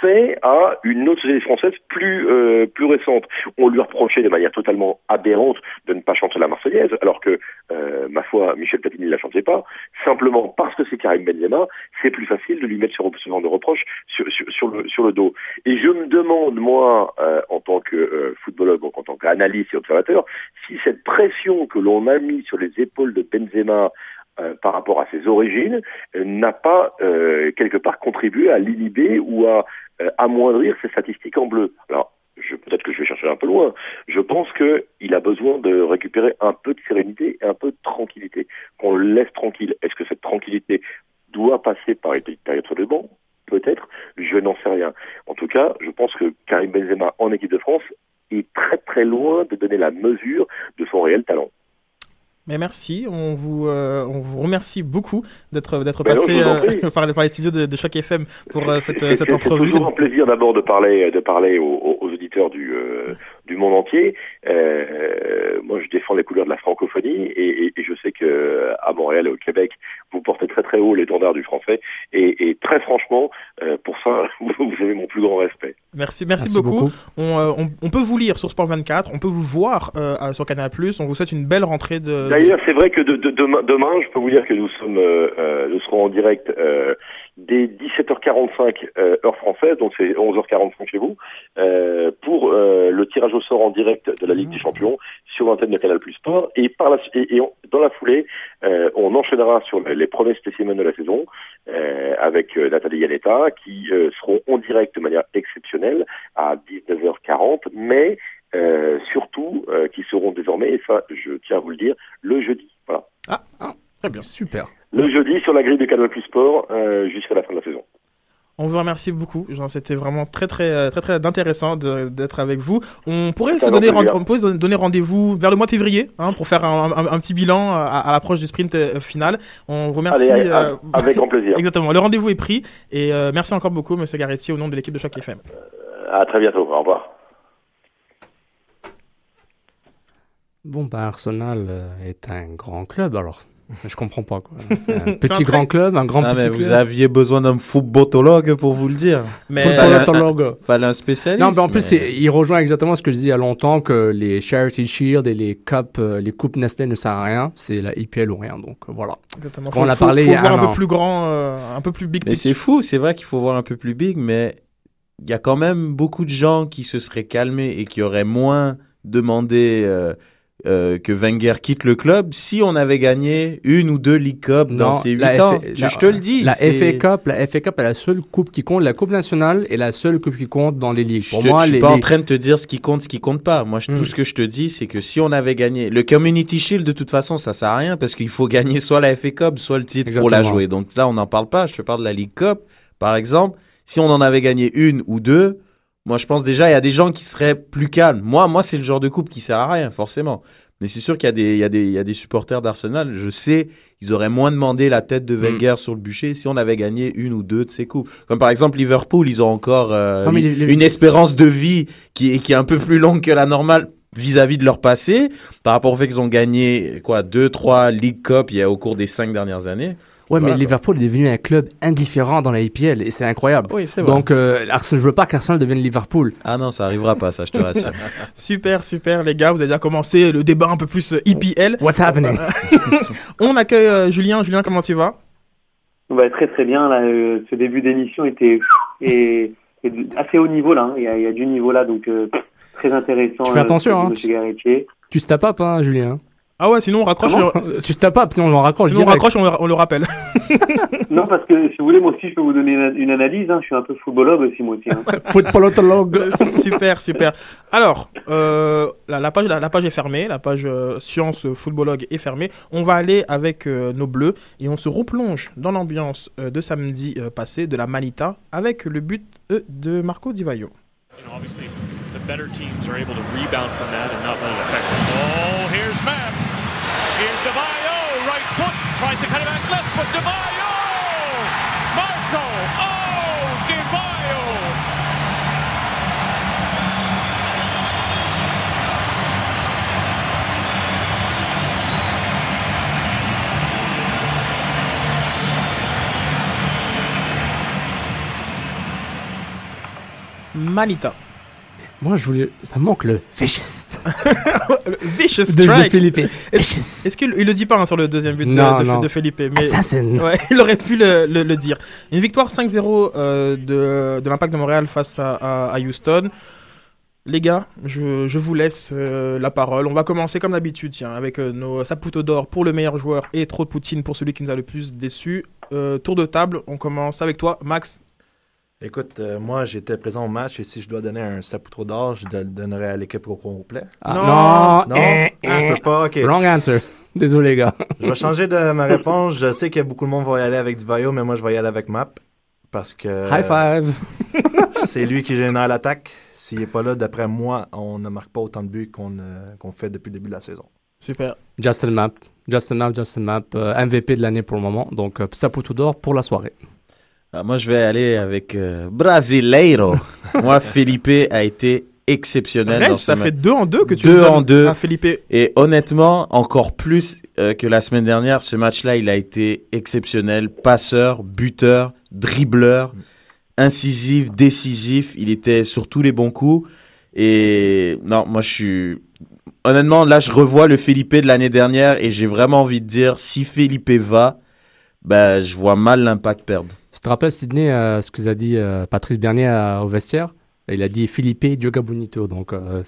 J: fait à une autre société française plus euh, plus récente. On lui reprochait de manière totalement aberrante de ne pas chanter la Marseillaise, alors que euh, ma foi, Michel Platini ne la chantait pas, simplement parce que c'est Karim Benzema, c'est plus facile de lui mettre ce, genre de reproches sur, sur, sur le, sur le dos. Et je me demande, moi, euh, en tant que euh, footballeur, donc en tant qu'analyste et observateur, si cette pression que l'on a mise sur les épaules de Benzema euh, par rapport à ses origines euh, n'a pas euh, quelque part contribué à l'inhiber ou à amoindrir ses statistiques en bleu. Alors, peut-être que je vais chercher un peu loin. Je pense que il a besoin de récupérer un peu de sérénité et un peu de tranquillité. Qu'on le laisse tranquille. Est-ce que cette tranquillité doit passer par une période sur banc Peut-être. Je n'en sais rien. En tout cas, je pense que Karim Benzema en équipe de France est très très loin de donner la mesure de son réel talent.
G: Mais merci, on vous, euh, on vous remercie beaucoup d'être d'être
J: Ben
G: passé euh, par, par les studios de, de Choc FM pour euh, cette, cette entrevue.
J: C'est toujours un plaisir d'abord de parler, de parler aux auditeurs du, euh, du monde entier. Euh, moi, je défends les couleurs de la francophonie et, et- et je sais que à Montréal et au Québec, vous portez très très haut l'étendard du français. Et, et très franchement, euh, pour ça, vous, avez mon plus grand respect.
G: Merci, merci,
I: Merci
G: beaucoup.
I: beaucoup.
G: On, euh, on, on peut vous lire sur Sport 24, on peut vous voir euh, sur Canal+. On vous souhaite une belle rentrée de.
J: D'ailleurs, c'est vrai que de, de- demain, demain, je peux vous dire que nous sommes, euh, euh, nous serons en direct euh, dès 17h45 euh, heure française, donc c'est 11h45 chez vous, euh, pour euh, le tirage au sort en direct de la Ligue des Champions sur l'antenne de Canal Plus Sport. Et par la et, et on- dans la foulée, euh, on enchaînera sur les, les premiers spécimens de la saison euh, avec euh, Nathalie Yanetta qui euh, seront en direct de manière exceptionnelle à 19h40, mais euh, surtout euh, qui seront désormais, et ça je tiens à vous le dire, le jeudi. Voilà.
G: Ah, ah, très bien.
I: Super.
J: Le jeudi sur la grille de Canal Plus Sport euh, jusqu'à la fin de la saison.
G: On vous remercie beaucoup. C'était vraiment très très euh, très très intéressant d'être avec vous. On pourrait se donner, on pourrait se donner rendez-vous vers le mois de février hein, pour faire un, un- un petit bilan à, à l'approche du sprint euh, final. On vous remercie.
J: Allez,
G: euh,
J: avec grand plaisir.
G: Exactement. Le rendez-vous est pris et euh, merci encore beaucoup, Monsieur Garetti, au nom de l'équipe de Choc FM.
J: À très bientôt. Au revoir.
I: Bon, bah, Arsenal euh, est un grand club, alors Je comprends pas quoi. C'est un petit grand club, un grand
H: Ah,
I: petit
H: mais
I: club.
H: vous aviez besoin d'un footballologue pour vous le dire.
G: Mais-
H: Fallait un-
I: Footballologue.
H: Fallait un spécialiste.
I: Non, mais en plus,
H: mais-
I: il rejoint exactement ce que je disais il y a longtemps que les Charity Shield et les Cup, euh, les coupes Nestlé ne servent à rien. C'est la IPL ou rien. Donc euh, voilà.
G: Exactement.
I: On en a
G: faut,
I: parlé
G: faut
I: il y a
G: voir
I: un
G: un peu plus grand, euh, un peu plus big
H: Mais c'est fou, c'est vrai qu'il faut voir un peu plus big, mais il y a quand même beaucoup de gens qui se seraient calmés et qui auraient moins demandé euh, euh, que Wenger quitte le club si on avait gagné une ou deux League Cup dans ces huit ans. Je,
I: la-
H: je te le dis.
I: La FA Cup, la FA Cup est la seule coupe qui compte. La Coupe nationale est la seule coupe qui compte dans les ligues.
H: Je
I: Pour
H: te-
I: moi,
H: je suis
I: les,
H: pas en train de te dire ce qui compte, ce qui compte pas. Moi, je-
I: Hmm.
H: tout ce que je te dis, c'est que si on avait gagné le Community Shield, de toute façon, ça sert à rien parce qu'il faut gagner soit la FA Cup, soit le titre pour la jouer. Donc là, on n'en parle pas. Je te parle de la League Cup, par exemple. Si on en avait gagné une ou deux, moi, je pense déjà, il y a des gens qui seraient plus calmes. Moi, moi, c'est le genre de coupe qui sert à rien, forcément. Mais c'est sûr qu'il y a des, il y a des, il y a des supporters d'Arsenal. Je sais, ils auraient moins demandé la tête de Wenger sur le bûcher si on avait gagné une ou deux de ces coupes. Comme par exemple Liverpool, ils ont encore euh,
I: Non,
H: une-
I: les- les-
H: une espérance de vie qui est, qui est un peu plus longue que la normale vis-à-vis de leur passé, par rapport au fait qu'ils ont gagné quoi deux, trois League Cup il y a, au cours des cinq dernières années.
I: Ouais,
H: Voilà,
I: mais Liverpool est devenu un club indifférent dans la IPL et c'est incroyable.
H: Oui, c'est vrai.
I: Donc, euh, Arsenal, je veux pas qu'Arsenal devienne Liverpool.
H: Ah non, ça arrivera pas, ça, je te rassure.
G: Super, super, les gars. Vous avez déjà commencé le débat un peu plus euh, IPL.
I: What's happening?
G: On accueille euh, Julien. Julien, comment tu vas?
K: Bah, très très bien. Là, euh, ce début d'émission était et, et de- assez haut niveau là. hein. Il y, a, il y a du niveau là, donc euh, très intéressant.
I: Tu fais attention, hein.
K: Garretier.
I: Tu te tapes hein, Julien?
G: Ah ouais, sinon on raccroche.
K: Comment
G: euh,
I: Tu te tapes, sinon on raccroche.
G: sinon on raccroche, on, le- on le rappelle.
K: Non, parce que si vous voulez, moi aussi, je peux vous donner une, une analyse. Hein. Je suis un peu footballogue aussi, moi aussi. Hein.
I: Footballologue.
G: super, super. Alors, euh, la, la page, la, la page est fermée, la page euh, science footballogue est fermée. On va aller avec euh, nos bleus et on se replonge dans l'ambiance euh, de samedi euh, passé de la Manita avec le but euh, de Marco Di Vaio.
L: You know, obviously, the better teams are able to rebound from that and not let it affect them. Oh, here's Mapp. Here's DeVayo. Right foot. Tries to cut it back. Left foot. DeVayo. Marco. Oh, DeVayo.
G: Manita.
I: Moi, je voulais. Ça me manque le vicious.
G: Le Vicious
I: De- de
G: strike.
I: Felipe.
G: Est-ce qu'il il le dit pas hein, sur le deuxième but de-
I: Non,
G: de, Felipe mais
I: Assassin.
G: Ouais, il aurait pu le, le- le dire. Une victoire 5-0 euh, de, de l'Impact de Montréal face à, à- à Houston. Les gars, je, je vous laisse euh, la parole. On va commencer comme d'habitude, tiens, avec euh, nos Saputo d'or pour le meilleur joueur et trop de Poutine pour celui qui nous a le plus déçu. Euh, tour de table, on commence avec toi, Max.
M: Écoute, euh, moi j'étais présent au match et si je dois donner un sapoutreau d'or, je le donnerais à l'équipe au complet.
I: Ah, non,
M: non,
I: eh,
M: je
I: eh.
M: peux pas. Ok.
I: Wrong answer. Désolé, les gars.
M: Je vais changer de ma réponse. Je sais que beaucoup de monde va y aller avec Divayo, mais moi je vais y aller avec Map parce que
I: High five.
M: c'est lui qui génère l'attaque. S'il n'est pas là, d'après moi, on ne marque pas autant de buts qu'on euh, qu'on fait depuis le début de la saison.
G: Super.
I: Justin Map. Justin Map, Justin Map. euh, MVP de l'année pour le moment. Donc, euh, Saputo d'or pour la soirée.
H: Ah, moi, je vais aller avec euh, Brasileiro. moi, Felipe a été exceptionnel dans
G: ça fait
H: match.
G: deux en deux que tu
H: Deux en deux.
G: à Felipe.
H: Et honnêtement, encore plus euh, que la semaine dernière, ce match-là, il a été exceptionnel. Passeur, buteur, dribbleur, incisif, décisif. Il était sur tous les bons coups. Et non, moi, je suis... Honnêtement, là, je revois le Felipe de l'année dernière et j'ai vraiment envie de dire, si Felipe va, ben, je vois mal l'impact perdre.
I: Tu te rappelles, Sydney, euh, ce que vous a dit euh, Patrice Bernier à- au vestiaire? Il a dit Felipe Dioga Bonito. Donc, euh,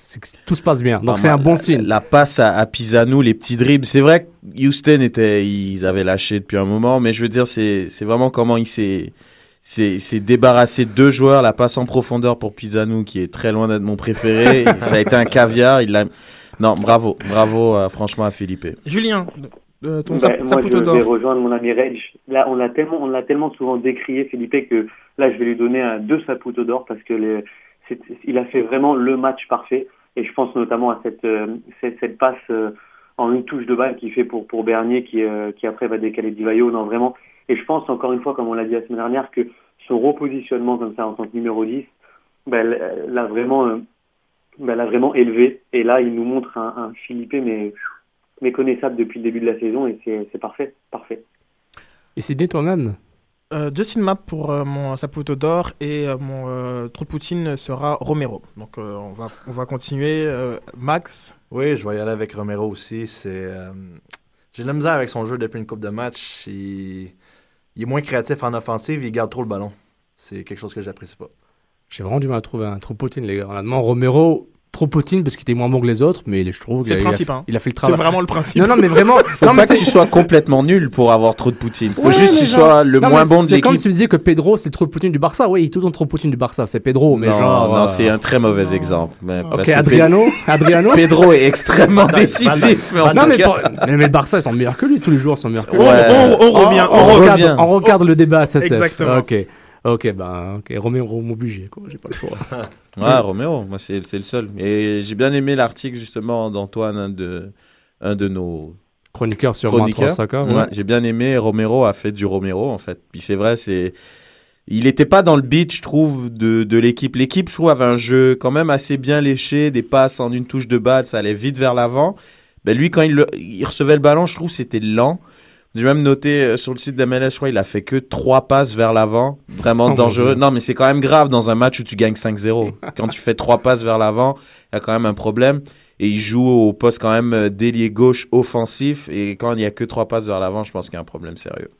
I: tout se passe bien. Donc, c'est un bon
H: la-
I: signe.
H: La passe à, à Pisano, les petits dribbles. C'est vrai que Houston était, ils avaient lâché depuis un moment, mais je veux dire, c'est, c'est vraiment comment il s'est, s'est, s'est débarrassé de deux joueurs. La passe en profondeur pour Pisano, qui est très loin d'être mon préféré. Ça a été un caviar. Il l'a, non, bravo, bravo, euh, franchement, à Philippe.
G: Julien, euh, ton
K: moi, je vais rejoindre mon ami Reg. Là, on l'a tellement, on l'a tellement souvent décrié, Philippe, que là, je vais lui donner un deux Saputo d'or parce que les, il a fait vraiment le match parfait. Et je pense notamment à cette, euh, cette, cette passe euh, en une touche de balle qu'il fait pour, pour Bernier, qui, euh, qui après va décaler Divayo. Non, vraiment. Et je pense, encore une fois, comme on l'a dit la semaine dernière, que son repositionnement comme ça en tant que numéro 10, ben, l'a vraiment, ben, l'a vraiment élevé. Et là, il nous montre un, un Philippe, mais méconnaissable depuis le début de la saison et c'est c'est parfait, parfait.
I: Et Sidney, toi-même
G: Euh, Justin Map pour euh, mon Saputo d'or et euh, mon euh, trou de poutine sera Romero. Donc euh, on, va, on va continuer. euh, Max
M: Oui, je vais y aller avec Romero aussi. C'est, euh, j'ai de la misère avec son jeu depuis une coupe de match. Il... il est moins créatif en offensive, il garde trop le ballon. C'est quelque chose que j'apprécie pas.
I: J'ai vraiment du mal à trouver un trop poutine, les gars. Honnêtement, Romero, trop poutine parce qu'il était moins bon que les autres, mais je trouve
G: C'est
I: qu'il
G: le
I: a- il a,
G: hein.
I: il a fait le
G: C'est
I: travail.
G: vraiment le principe.
I: Non, non, mais vraiment.
H: Faut
I: non, mais
H: pas que
I: c'est-
H: tu sois complètement nul pour avoir trop de poutine. Faut
I: Ouais,
H: juste que tu
I: genre-
H: sois le
I: Non,
H: moins bon de
I: C'est comme
H: l'équipe.
I: si tu disais que Pedro, c'est trop le poutine du Barça. Oui, il est tout le temps trop poutine du Barça. C'est Pedro, mais
H: non,
I: genre.
H: non,
I: euh,
H: c'est un très mauvais exemple. Mais parce
I: Ok,
H: que
I: Adriano, Adriano.
H: Pedro est extrêmement décisif. Mais
I: Non, mais, pour- le Barça, ils sont meilleurs que lui. Tous les joueurs sont meilleurs que lui.
H: Ouais. On- on- on revient, on
I: regarde,
H: revient.
I: on regarde le débat à SSF.
H: Exactement.
I: Ok. Ok, ben, ok. Romero m'obligé, quoi. J'ai pas le choix.
H: Ouais, Roméo, moi c'est le seul. Et j'ai bien aimé l'article justement d'Antoine, un de, un de nos
I: Chroniqueurs sur 23 Soccer,
H: Ouais,
I: ouais.
H: J'ai bien aimé. Romero a fait du Romero en fait. Puis c'est vrai, c'est il n'était pas dans le beat, je trouve, de, de l'équipe. L'équipe, je trouve, avait un jeu quand même assez bien léché, des passes en une touche de balle, ça allait vite vers l'avant. Ben lui, quand il, le- il recevait le ballon, je trouve c'était lent. J'ai même noté euh, sur le site d'MLS, je crois, il a fait que trois passes vers l'avant. Vraiment
I: Oh
H: dangereux. Non, mais c'est quand même grave dans un match où tu gagnes 5-0. quand tu fais trois passes vers l'avant, il y a quand même un problème. Et il joue au poste quand même euh, d'ailier gauche offensif. Et quand il n'y a que trois passes vers l'avant, je pense qu'il y a un problème sérieux.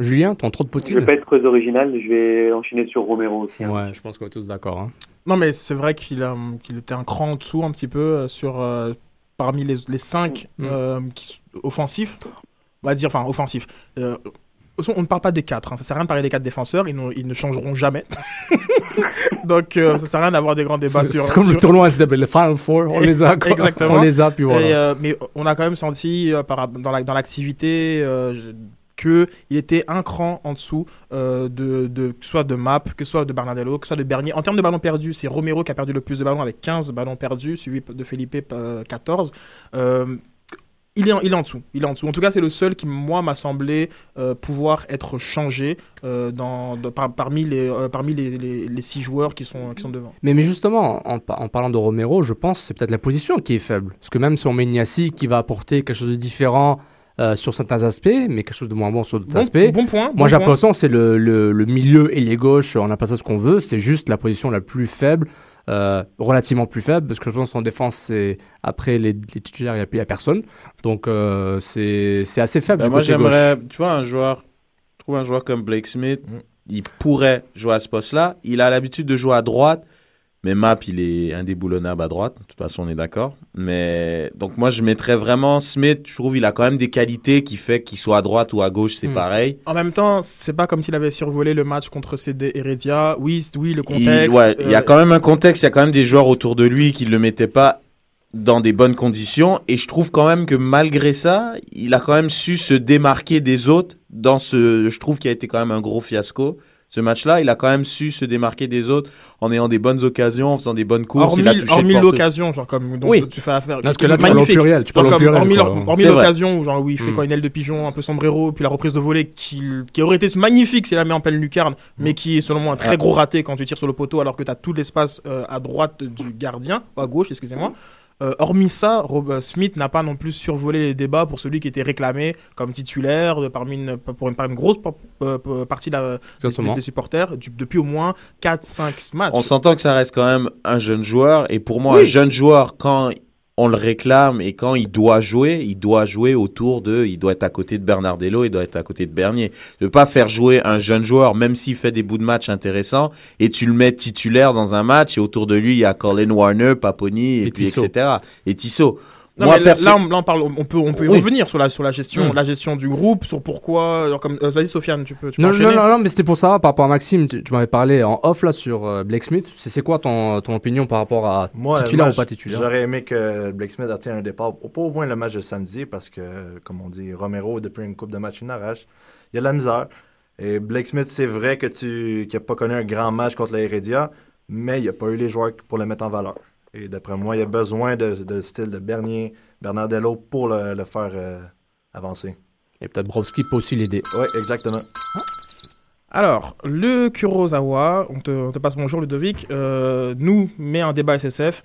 I: Julien, ton trop de
K: Je
I: poutine
K: vais pas être très original, je vais enchaîner sur Romero aussi. hein.
I: Ouais, je pense qu'on est tous d'accord. Hein.
G: Non, mais c'est vrai qu'il a- qu'il était un cran en dessous un petit peu euh, sur euh, parmi les, les cinq
I: Mm.
G: euh, qui, offensifs. On va dire, enfin, offensifs. Euh, on ne parle pas des quatre. Hein. Ça sert à rien de parler des quatre défenseurs. Ils, ne changeront jamais. Donc, euh, ça sert à rien d'avoir des grands débats
I: C'est-
G: sur.
I: c'est comme le tournoi NCAA, le Final Four, on les a, quoi.
G: Exactement.
I: On les a, puis voilà.
G: Et, euh, mais on a quand même senti euh, par, dans la- dans l'activité je- que il était un cran en dessous euh, de, de que ce soit de Map, que soit de Bernardello, que soit de Bernier. En termes de ballons perdus, c'est Romero qui a perdu le plus de ballons avec 15 ballons perdus, suivi de Felipe euh, 14. Euh, il est, en, il est en dessous. Il est en dessous. En tout cas, c'est le seul qui, moi, m'a semblé euh, pouvoir être changé euh, dans, de- par- parmi, les, euh, parmi les, les- les six joueurs qui sont, qui sont devant.
I: Mais, mais justement, en, pa- en parlant de Romero, je pense que c'est peut-être la position qui est faible. Parce que même si on met Niassi qui va apporter quelque chose de différent sur certains aspects, mais quelque chose de moins bon sur d'autres
G: Bon-
I: aspects.
G: bon point, bon
I: Moi, j'ai
G: point.
I: l'impression que c'est le, le, le milieu et les gauches, on n'a pas ça ce qu'on veut, c'est juste la position la plus faible, euh, relativement plus faible, parce que je pense qu'en défense, c'est après les, les titulaires, il n'y a, a personne. Donc, euh, c'est c'est assez faible.
H: Ben,
I: du
H: moi, j'aimerais, tu vois, un joueur, je trouve un joueur comme Blake Smith, il pourrait jouer à ce poste-là. Il a l'habitude de jouer à droite, mais Map, il est indéboulonnable à droite. De toute façon, on est d'accord. Mais donc, moi, je mettrais vraiment Smith. Je trouve il a quand même des qualités qui fait qu'il soit à droite ou à gauche, c'est
G: Hmm.
H: pareil.
G: En même temps, c'est pas comme s'il avait survolé le match contre CD Heredia. Oui, oui, le
H: Il,
G: contexte.
H: il y a
G: euh,
H: quand même un contexte, il y a quand même des joueurs autour de lui qui le mettaient pas dans des bonnes conditions. Et je trouve quand même que malgré ça, il a quand même su se démarquer des autres dans ce, je trouve qu'il a été quand même un gros fiasco. Ce match-là, il a quand même su se démarquer des autres en ayant des bonnes occasions, en faisant des bonnes courses.
G: Hormis,
H: il a touché
G: hormis l'occasion, genre comme dont
H: Oui.
G: tu fais affaire.
H: Non, parce que là, tu parles au
G: magnifique.
H: pluriel, tu parles
G: Genre
H: au
G: comme
H: pluriel,
G: Hormis, l'occasion, où genre où il fait
H: Mm.
G: quoi une aile de pigeon, un peu sombrero, puis la reprise de volée qui, qui aurait été magnifique s'il la met en pleine lucarne, mais qui est selon moi un très
H: Ah.
G: gros raté quand tu tires sur le poteau alors que tu as tout l'espace euh, à droite du gardien, ou à gauche, excusez-moi. Euh, hormis ça, Rob euh, Smith n'a pas non plus survolé les débats pour celui qui était réclamé comme titulaire de- parmi une, pour une, par une grosse euh, partie de la- des, supporters du- depuis au moins 4-5 matchs.
H: On s'entend que ça reste quand même un jeune joueur. Et pour moi,
G: Oui.
H: un jeune joueur, quand on le réclame et quand il doit jouer, il doit jouer autour de, il doit être à côté de Bernardello, il doit être à côté de Bernier. Ne pas faire jouer un jeune joueur, même s'il fait des bouts de match intéressants, et tu le mets titulaire dans un match et autour de lui, il y a Colin Warner, Paponi, et,
I: Et
H: puis
I: Tissot.
H: etc. Et Tissot.
G: Non,
H: Moi,
G: mais
H: perso-
G: là, on, là, on parle, on peut, on peut y
H: Oui.
G: revenir sur la, sur la gestion,
H: Mm.
G: la gestion du groupe, sur pourquoi. genre comme, euh, vas-y, Sofiane, tu peux, tu peux
I: Non, non, non, non, mais c'était pour ça, par rapport à Maxime, tu, tu m'avais parlé en off là sur euh, Blake Smith. C'est c'est quoi ton, ton opinion par rapport à
M: Moi,
I: titulaire
M: moi,
I: ou pas titulaire?
M: J'aurais aimé que Blake Smith obtienne un départ, au- pas au moins le match de samedi, parce que, comme on dit, Romero, depuis une coupe de match, il n'arrache. Il y a de la misère. Et Blake Smith, c'est vrai que tu qu'il n'a pas connu un grand match contre la Heredia, mais il n'y a pas eu les joueurs pour le mettre en valeur. Et d'après moi, il y a besoin de, de style de Bernier, Bernardello pour le, le faire euh, avancer.
I: Et peut-être Brovski peut aussi l'aider.
M: Oui, exactement.
G: Alors, le Kurosawa, on te, on te passe bonjour Ludovic, euh, nous met un débat SSF.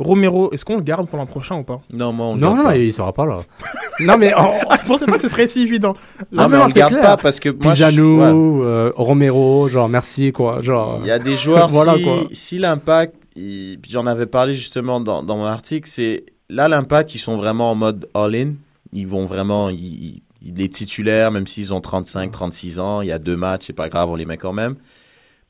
G: Romero, est-ce qu'on le garde pour l'an prochain ou pas?
H: Non, moi, on le
I: Non,
H: garde
I: non,
H: pas.
I: il sera pas là. non, mais. on-
G: Ah, Je pensais pas que ce serait si évident.
H: Non, mais on le garde
I: clair.
H: pas parce que moi, je-
I: Pisano,
H: ouais.
I: euh, Romero, genre merci quoi. Genre,
H: Il y a des joueurs,
I: voilà
H: si,
I: quoi.
H: si l'impact, puis j'en avais parlé justement dans, dans mon article, c'est là l'impact, ils sont vraiment en mode all-in. Ils vont vraiment, ils, ils- les titulaires, même s'ils ont 35, 36 ans, il y a deux matchs, c'est pas grave, on les met quand même.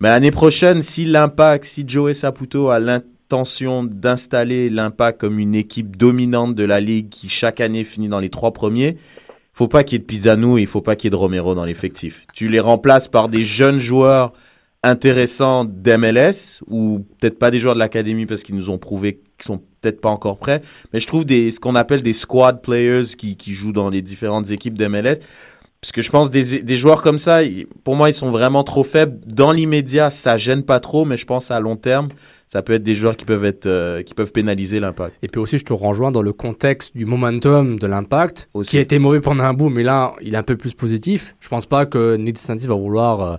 H: Mais l'année prochaine, si l'impact, si Joey Saputo a l'intention d'installer l'impact comme une équipe dominante de la ligue qui chaque année finit dans les trois premiers, faut pas qu'il y ait de Pisano et il faut pas qu'il y ait de Romero dans l'effectif. Tu les remplaces par des jeunes joueurs intéressants d'MLS ou peut-être pas des joueurs de l'académie parce qu'ils nous ont prouvé qu'ils sont peut-être pas encore prêts, mais je trouve des, ce qu'on appelle des squad players qui, qui jouent dans les différentes équipes d'MLS. Parce que je pense des, des joueurs comme ça, pour moi, ils sont vraiment trop faibles. Dans l'immédiat, ça gêne pas trop, mais je pense à long terme, ça peut être des joueurs qui peuvent être, euh, qui peuvent pénaliser l'impact.
I: Et puis aussi, je te rejoins dans le contexte du momentum de l'impact, qui a été mauvais pendant un bout, mais là, il est un peu plus positif. Je pense pas que Nick DeSantis va vouloir euh,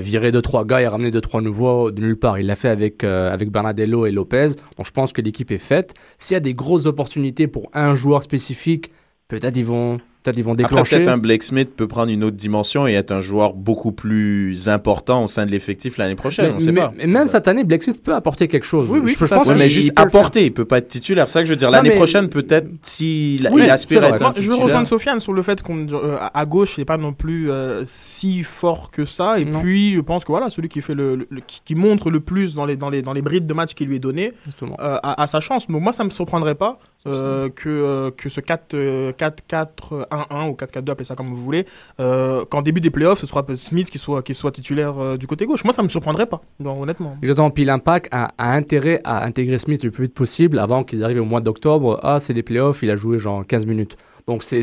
I: virer deux trois gars et ramener deux trois nouveaux de nulle part. Il l'a fait avec euh, avec Bernardello et Lopez. Donc je pense que l'équipe est faite. S'il y a des grosses opportunités pour un joueur spécifique, peut-être ils vont peut-être ils vont
H: Après,
I: déclencher.
H: peut-être un Blake Smith peut prendre une autre dimension et être un joueur beaucoup plus important au sein de l'effectif l'année prochaine.
I: mais,
H: on sait
I: mais-
H: pas.
I: mais même cette année, Black Smith peut apporter quelque chose.
G: Oui, oui,
I: je, pense.
H: Ouais, mais juste apporter, il peut pas être titulaire. C'est ça que je veux dire. L'année
I: mais-
H: prochaine, peut-être s'il
I: Oui,
H: il aspire à être un
G: Moi, je veux
H: titulaire.
G: rejoindre Sofiane sur le fait qu'on euh, à gauche, il n'est pas non plus euh, si fort que ça. Et
I: Non.
G: puis, je pense que voilà, celui qui fait le, le- le- qui, qui montre le plus dans les dans les dans les brides de match qui lui est donné euh, a, a sa chance. Donc moi, ça me surprendrait pas euh, que euh, que ce 4 euh, 4-4-1-1 ou 4-4-2, appelez ça comme vous voulez, euh, qu'en début des playoffs, ce soit Smith qui soit qui soit titulaire du côté gauche. Moi, ça me surprendrait pas, donc, honnêtement.
I: Exactement. Puis l'impact a, a intérêt à intégrer Smith le plus vite possible avant qu'ils arrivent au mois d'octobre. Ah, c'est les playoffs, il a joué genre 15 minutes. Donc c'est.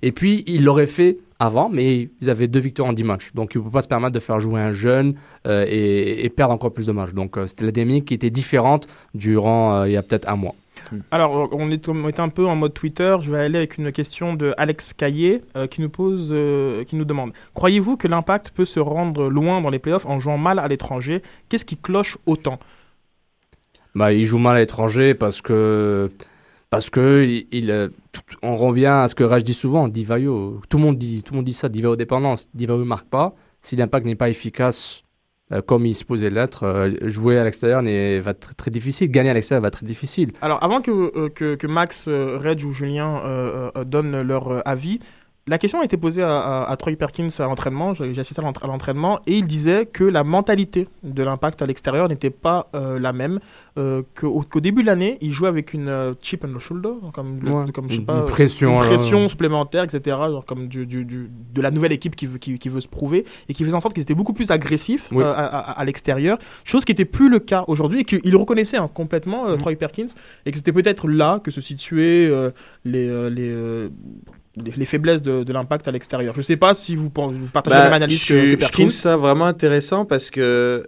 I: Et puis, il l'aurait fait avant, mais ils avaient deux victoires en 10 matchs. Donc il ne peut pas se permettre de faire jouer un jeune et, et perdre encore plus de matchs. Donc c'était la dynamique qui était différente durant il y a peut-être un mois.
G: Alors, on est, on est un peu en mode Twitter. Je vais aller avec une question de Alex Caillé euh, qui nous pose, euh, qui nous demande Croyez-vous que l'Impact peut se rendre loin dans les playoffs en jouant mal à l'étranger? Qu'est-ce qui cloche autant?
I: Bah, il joue mal à l'étranger parce que parce que il, il, euh, tout- on revient à ce que Raj dit souvent, Divayo. Tout le monde dit, tout le monde dit ça, Divayo dépendance. Divayo marque pas. Si l'impact n'est pas efficace comme il est supposé l'être, euh, jouer à l'extérieur va très, très difficile. Gagner à l'extérieur va être très difficile.
G: Alors, avant que, euh, que, que Max, euh, Reg ou Julien euh, euh, donnent leur euh, avis, la question a été posée à, à- à Troy Perkins à l'entraînement, j'ai assisté à l'entra- à l'entraînement, et il disait que la mentalité de l'impact à l'extérieur n'était pas euh, la même, euh, qu'au début de l'année, il jouait avec une euh, chip the shoulder, comme, le-
I: Ouais,
G: comme je sais pas,
I: une pression,
G: une pression supplémentaire, etc., genre comme du, du- du- de la nouvelle équipe qui veut, qui, qui veut se prouver, et qui faisait en sorte qu'ils étaient beaucoup plus agressifs
I: Oui.
G: euh, à, l'extérieur, chose qui n'était plus le cas aujourd'hui, et qu'il reconnaissait hein, complètement, euh, Troy Perkins, et que c'était peut-être là que se situaient euh, les, euh, les, euh, les, les faiblesses de, de l'impact à l'extérieur. Je ne sais pas si vous, vous partagez
H: Bah,
G: la même analyse
H: je,
G: que, que
H: je trouve ça vraiment intéressant parce que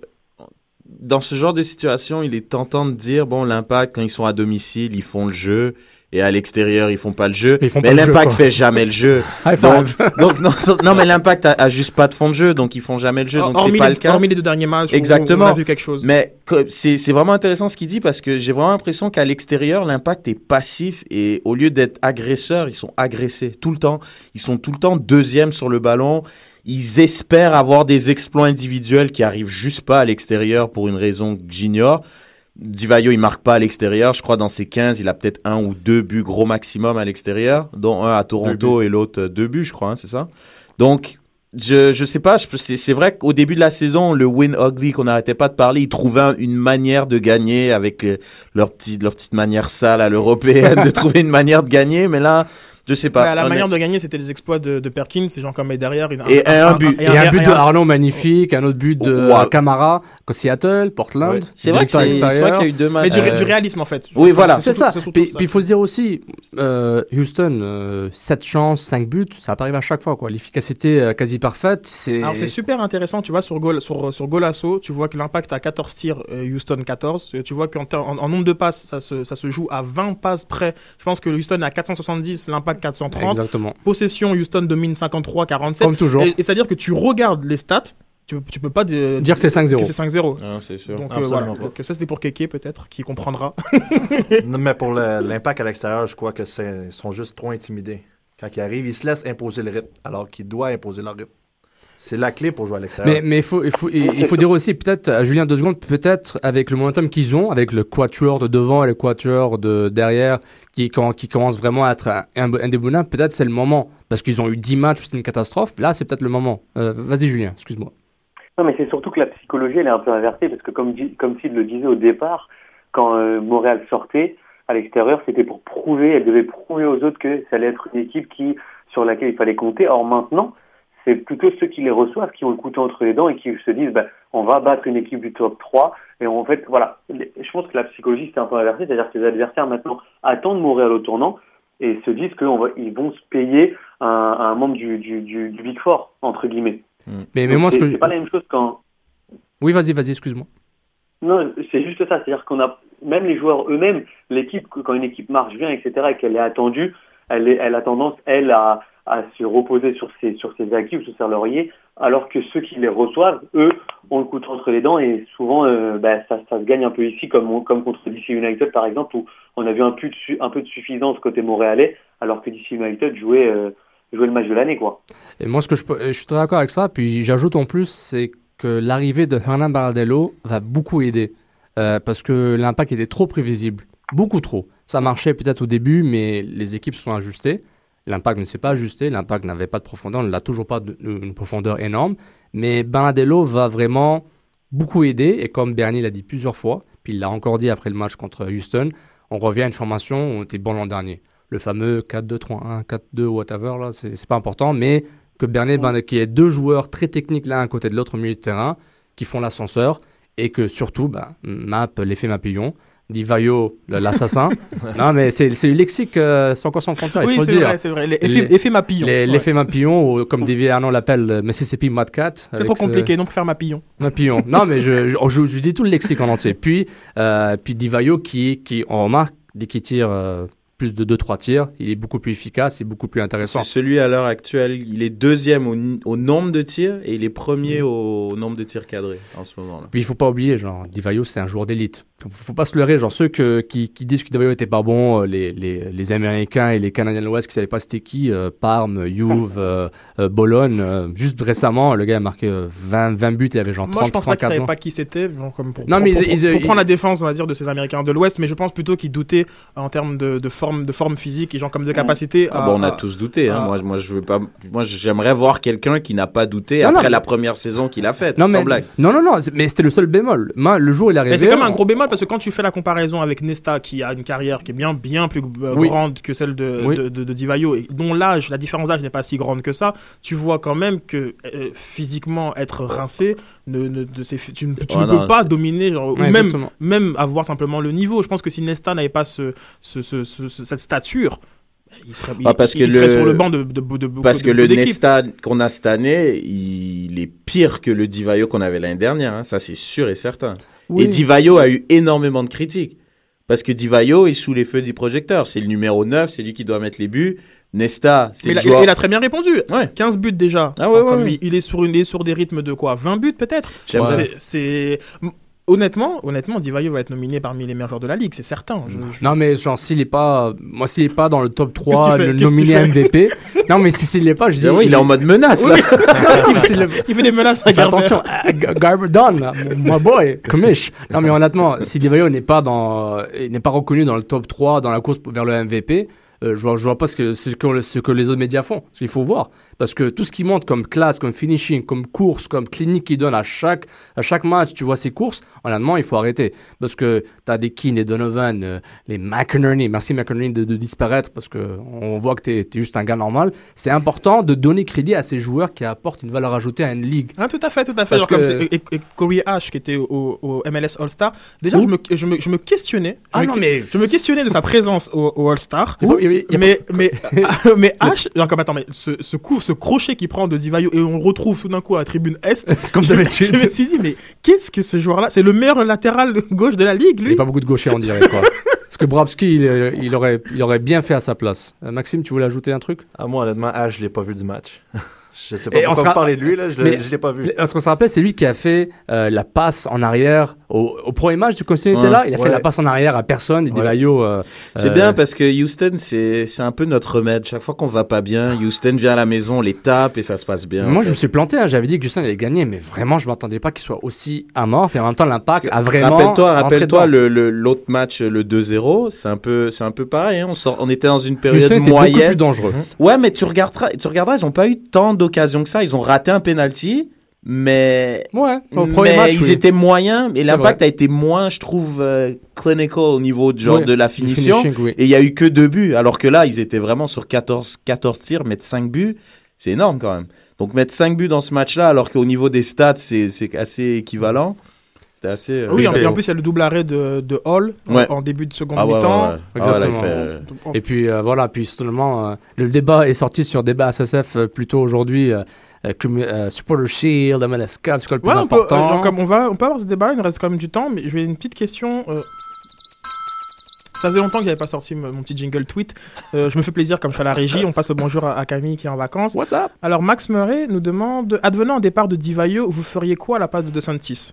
H: dans ce genre de situation, il est tentant de dire bon, l'impact, quand ils sont à domicile, ils font le jeu. Et à l'extérieur, ils font pas le jeu. Mais l'impact fait jamais le jeu. Donc, non, mais l'impact a, a juste pas de fond de jeu, donc ils font jamais le jeu. Donc c'est pas
G: les,
H: le cas.
G: hormis les deux derniers matchs,
H: Exactement.
G: on a vu quelque chose.
H: Mais c'est c'est vraiment intéressant ce qu'il dit parce que j'ai vraiment l'impression qu'à l'extérieur, l'impact est passif et au lieu d'être agresseurs, ils sont agressés tout le temps. Ils sont tout le temps deuxième sur le ballon. Ils espèrent avoir des exploits individuels qui arrivent juste pas à l'extérieur pour une raison que j'ignore. Divayo, il marque pas à l'extérieur. Je crois dans ses 15, il a peut-être un ou deux buts gros maximum à l'extérieur, dont un à Toronto et l'autre euh, deux buts, je crois, hein, c'est ça. Donc, je, je sais pas, je- c'est c'est vrai qu'au début de la saison, le win ugly qu'on n'arrêtait pas de parler, ils trouvaient un- une manière de gagner avec euh, leur, petit, leur petite manière sale à l'européenne de trouver une manière de gagner, mais là, je sais pas.
G: Bah, la manière de gagner, c'était les exploits de, de Perkins, ces gens comme est derrière. une-
H: Et un but.
I: Et un but de Arnaud magnifique, un autre but de
H: Wow.
I: Camara, Seattle, Portland.
H: C'est vrai c'est- qu'il y a eu deux matchs.
G: Mais du,
H: Euh,
G: du réalisme en fait.
H: Oui, voilà.
I: C'est ça. Puis
G: ça.
I: puis il faut se dire aussi, euh, Houston, euh, 7 chances, 5 buts, ça arrive à chaque fois. quoi. L'efficacité euh, quasi parfaite, c'est.
G: Alors c'est super intéressant, tu vois, sur, goal, sur, sur Golasso, tu vois que l'impact a 14 tirs, euh, Houston 14. Euh, Tu vois qu'en ter- en, en nombre de passes, ça se, ça se joue à 20 passes près. Je pense que Houston à 470, l'impact 430.
I: Exactement.
G: Possession, Houston domine 53-47.
I: Comme toujours.
G: Et, et c'est-à-dire que tu regardes les stats, tu, tu peux pas de-
I: Dire que c'est 5-0.
G: que c'est 5-0.
H: Ah, c'est sûr.
G: Donc euh, voilà. Donc, ça c'était pour Keke peut-être, qui comprendra.
M: Non, mais pour le- l'impact à l'extérieur, je crois que c'est- ils sont juste trop intimidés. Quand ils arrivent, ils se laissent imposer le rythme, alors qu'ils doivent imposer leur rythme. C'est la clé pour jouer à l'extérieur.
I: Mais, mais il faut, il faut, il, il faut dire aussi, peut-être, à Julien, deux secondes, peut-être avec le momentum qu'ils ont, avec le quatuor de devant et le quatuor de derrière, qui, qui commence vraiment à être un- un- indéboulonnable, peut-être c'est le moment. Parce qu'ils ont eu 10 matchs, c'est une catastrophe. Là, c'est peut-être le moment. Euh, Vas-y, Julien, excuse-moi.
K: Non, mais c'est surtout que la psychologie, elle est un peu inversée, parce que comme, comme Sid le disait au départ, quand euh, Montréal sortait à l'extérieur, c'était pour prouver, elle devait prouver aux autres que ça allait être une équipe qui, sur laquelle il fallait compter. Or maintenant, c'est plutôt ceux qui les reçoivent qui ont le couteau entre les dents et qui se disent, ben, on va battre une équipe du top 3. Et en fait, voilà, je pense que la psychologie, c'est un peu inversé, c'est-à-dire que les adversaires maintenant attendent Montréal au tournant et se disent qu'ils vont se payer un, un membre du, du, du, du Big Four, entre guillemets.
I: Mais, mais
K: Donc,
I: moi, ce
K: c'est
I: je...
K: pas la même chose quand,
I: Oui, vas-y, vas-y, excuse-moi.
K: non, c'est juste ça. C'est-à-dire qu'on a même les joueurs eux-mêmes, l'équipe quand une équipe marche bien, etc., et qu'elle est attendue, elle, est, elle a tendance elle à, à se reposer sur ses sur ses acquis ou sur ses lauriers, alors que ceux qui les reçoivent, eux, ont le couteau entre les dents et souvent, euh, bah, ça, ça se gagne un peu ici, comme comme contre DC United par exemple, où on a vu un peu de suffisance côté montréalais, alors que DC United jouait euh, jouait le match de l'année, quoi.
I: Et moi, ce que je, je suis très d'accord avec ça. Puis j'ajoute en plus, c'est que l'arrivée de Hernan Baradello va beaucoup aider. Euh, parce que l'impact était trop prévisible. Beaucoup trop. Ça marchait peut-être au début, mais les équipes sont ajustées. L'impact ne s'est pas ajusté. L'impact n'avait pas de profondeur. On n'a toujours pas de- une profondeur énorme. Mais Baradello va vraiment beaucoup aider. Et comme Bernie l'a dit plusieurs fois, puis il l'a encore dit après le match contre Houston, on revient à une formation où on était bon l'an dernier. Le fameux 4-2-3-1, 4-2, whatever, là, c'est pas important, mais que Bernier, ben, qu'il y ait deux joueurs très techniques l'un à côté de l'autre au milieu de terrain, qui font l'ascenseur, et que surtout, ben, Map, l'effet Mapillon, Divayo, le- l'assassin. non, mais c'est le lexique euh, sans quoi sans frontière, il
G: Oui,
I: faut le
G: c'est
I: dire.
G: vrai, c'est vrai. L'effet- ouais.
I: L'effet Mapillon, ou comme David Arnaud l'appelle, euh, Mississippi Mud Cat.
G: C'est trop
I: ce-
G: compliqué, non, pour faire Mapillon.
I: Mapillon. Non, mais je, je, je- je dis tout le lexique en entier. Puis, euh, puis Divayo, qui, qui, on remarque, dès qu'il tire euh, plus de 2-3 tirs, il est beaucoup plus efficace et beaucoup plus intéressant.
H: C'est celui à l'heure actuelle, il est deuxième au, au nombre de tirs et il est premier au nombre de tirs cadrés en ce moment-là.
I: Puis il faut pas oublier, genre, Divayo, c'est un joueur d'élite. Faut- Faut pas se leurrer, genre, ceux que, qui, qui disent que Divayo était pas bon, euh, les, les, les Américains et les Canadiens de l'Ouest qui savaient pas c'était qui, euh, Parme, Juve, euh, euh, Bologne, euh, juste récemment, le gars a marqué euh, 20, 20 buts, il avait genre 30,
G: Moi, je pense pas qu'ils
I: 34
G: savaient pas qui c'était, comme pour,
I: Non,
G: pour-
I: mais
G: pour-
I: ils-
G: pour-
I: ils-
G: pour
I: ils-
G: prendre la défense, on va dire, de ces Américains de l'Ouest, mais je pense plutôt qu'ils doutaient en termes de, de forme, de forme physique et genre comme de capacité.
H: Ah
G: à-
H: bah, on a
G: à-
H: tous douté. Hein. Moi, moi, je veux pas. Moi, j'aimerais voir quelqu'un qui n'a pas douté
I: Non,
H: après la première saison qu'il a faite.
I: Non,
H: sans
I: mais,
H: blague.
I: non, non, non, mais c'était le seul bémol. Moi, le jour où il est arrivé.
G: Mais c'est comme un
I: on-
G: gros bémol parce que quand tu fais la comparaison avec Nesta qui a une carrière qui est bien, bien plus euh,
I: Oui.
G: grande que celle de,
I: Oui.
G: de, de- de Divayo et dont l'âge, la différence d'âge n'est pas si grande que ça, tu vois quand même que euh, physiquement être rincé, ne, ne, de ces- tu, ne- tu
H: Ouais,
G: ne
H: non,
G: peux pas dominer, genre,
I: Ouais,
G: même,
I: exactement.
G: même avoir simplement le niveau. Je pense que si Nesta n'avait pas ce, ce, ce- ce- ce- cette stature, il serait, il-
H: Ah, parce
G: il
H: que
G: serait
H: le-
G: sur le banc de, de, de, de beaucoup
H: Parce
G: de-
H: que le. Nesta qu'on a cette année, il est pire que le Divayo qu'on avait l'année dernière. hein. Ça, c'est sûr et certain.
I: Oui.
H: Et Divayo a eu énormément de critiques. Parce que Divayo est sous les feux du projecteur. C'est le numéro 9, c'est lui qui doit mettre les buts. Nesta, c'est
G: Mais
H: le
G: il a,
H: joueur.
G: il a très bien répondu.
H: Ouais.
G: 15 buts déjà.
H: Ah ouais, ouais,
G: Comme
H: ouais.
G: Il, il est sur une, il est sur des rythmes de quoi 20 buts peut-être? C'est-. C'est. Honnêtement, honnêtement, Divayo va être nominé parmi les meilleurs joueurs de la ligue, c'est certain. Je- je-
I: Non, mais genre, s'il est pas. Moi, s'il est pas dans le top
G: Qu'est-ce que
I: 3,
G: tu fais?
I: le nominé MVP. non, mais si s'il est pas, je dis.
H: Ah oui, il est en mode menace, là.
G: Il fait des menaces à Garber.
I: attention, Garber Don, my boy, commish. Non, mais honnêtement, si Divayo n'est pas dans, n'est pas reconnu dans le top 3 dans la course vers le MVP, euh, je vois, je vois pas ce que, ce que, ce que les autres médias font. Parce qu'il faut voir. Parce que tout ce qui monte comme classe, comme finishing, comme course, comme clinique qu'il donne à chaque, à chaque match, tu vois ses courses, honnêtement, il faut arrêter. Parce que tu as des Keane, les Donovan, euh, les McInerney, merci McInerney de, de disparaître parce que on voit que tu es, juste un gars normal. C'est important de donner crédit à ces joueurs qui apportent une valeur ajoutée à une ligue.
G: Ah, tout à fait, tout à fait. Genre comme
I: que-
G: et, et Corey Ash qui était au, au MLS All-Star. Déjà, je me, je, me, je me questionnais. Je
I: Ah
G: me,
I: non, mais-
G: je me questionnais de sa présence au, au All-Star.
I: A
G: Mais, mais, mais Ash, genre comme attends, mais ce, ce coup, ce crochet qu'il prend de Divayo et on le retrouve tout d'un coup à la tribune Est.
I: Comme
G: je,
I: d'habitude.
G: je me suis dit, mais qu'est-ce que ce joueur-là? C'est le meilleur latéral gauche de la ligue,
I: Il n'y
G: lui
I: a pas beaucoup de gauchers, on dirait. Quoi. Parce que Brabski, il, euh, il aurait, il aurait bien fait à sa place. Euh, Maxime, tu voulais ajouter un truc?
M: Ah, moi, honnêtement, Ash, je l'ai pas vu du match. Je sais pas
I: Et on
M: pourquoi
I: se
M: vous parlez de lui, là, je je l'ai pas vu.
I: Parce qu'on se rappelle, c'est lui qui a fait euh, la passe en arrière au, au premier match du Continent
H: Ouais.
I: là. Il a fait la passe en arrière à personne et
H: Ouais.
I: Divayo. euh,
H: C'est
I: euh,
H: bien parce que Houston, c'est c'est un peu notre remède. Chaque fois qu'on va pas bien, Houston vient à la maison, on les tape et ça se passe bien.
I: Moi, je me suis planté. hein. J'avais dit que Houston allait gagner, mais vraiment, je m'attendais pas qu'il soit aussi amorphe. Et en même temps, l'impact a vraiment.
H: Rappelle-toi, rappelle-toi
I: dedans.
H: le le- l'autre match, le 2-0, c'est un peu, c'est un peu pareil. hein. On sort, on était dans une période
I: Houston était beaucoup
H: moyenne.
I: plus dangereux.
H: Ouais, mais tu regarderas, tu regarderas, ils ont pas eu tant d'occasions que ça. Ils ont raté un penalty, mais
I: Ouais, au
H: mais
I: match,
H: ils
I: oui.
H: étaient moyens. Et l'impact a été moins, je trouve, euh, clinical au niveau de genre de la finition.
I: oui.
H: Et il y a eu que deux buts, alors que là, ils étaient vraiment sur 14, 14 tirs, mettre 5 buts, c'est énorme quand même. Donc mettre 5 buts dans ce match-là, alors qu'au niveau des stats, c'est c'est assez équivalent. C'était assez. euh,
G: Oui,
H: rigolo.
G: et en plus, il y a le double arrêt de, de Hall en-
H: Ouais.
G: en début de seconde
H: Ah
G: mi-temps.
H: ouais. Ah ouais,
I: Exactement.
H: fait, euh,
I: Et puis euh, voilà, puis seulement euh, le débat est sorti sur débat SSF euh, plutôt aujourd'hui. Euh, euh, euh, Supporter Shield, MLS Cup, c'est quoi le plus
G: Ouais, on peut,
I: important
G: euh, comme on, va, on peut avoir ce débat, il nous reste quand même du temps, mais je vais une petite question. euh, Ça faisait longtemps que j'avais pas sorti mon petit jingle tweet. Euh, je me fais plaisir comme je suis à la régie. On passe le bonjour à, à Camille qui est en vacances.
I: What's up?
G: Alors Max Murray nous demande advenant un départ de Divayo, vous feriez quoi à la place de De Santis?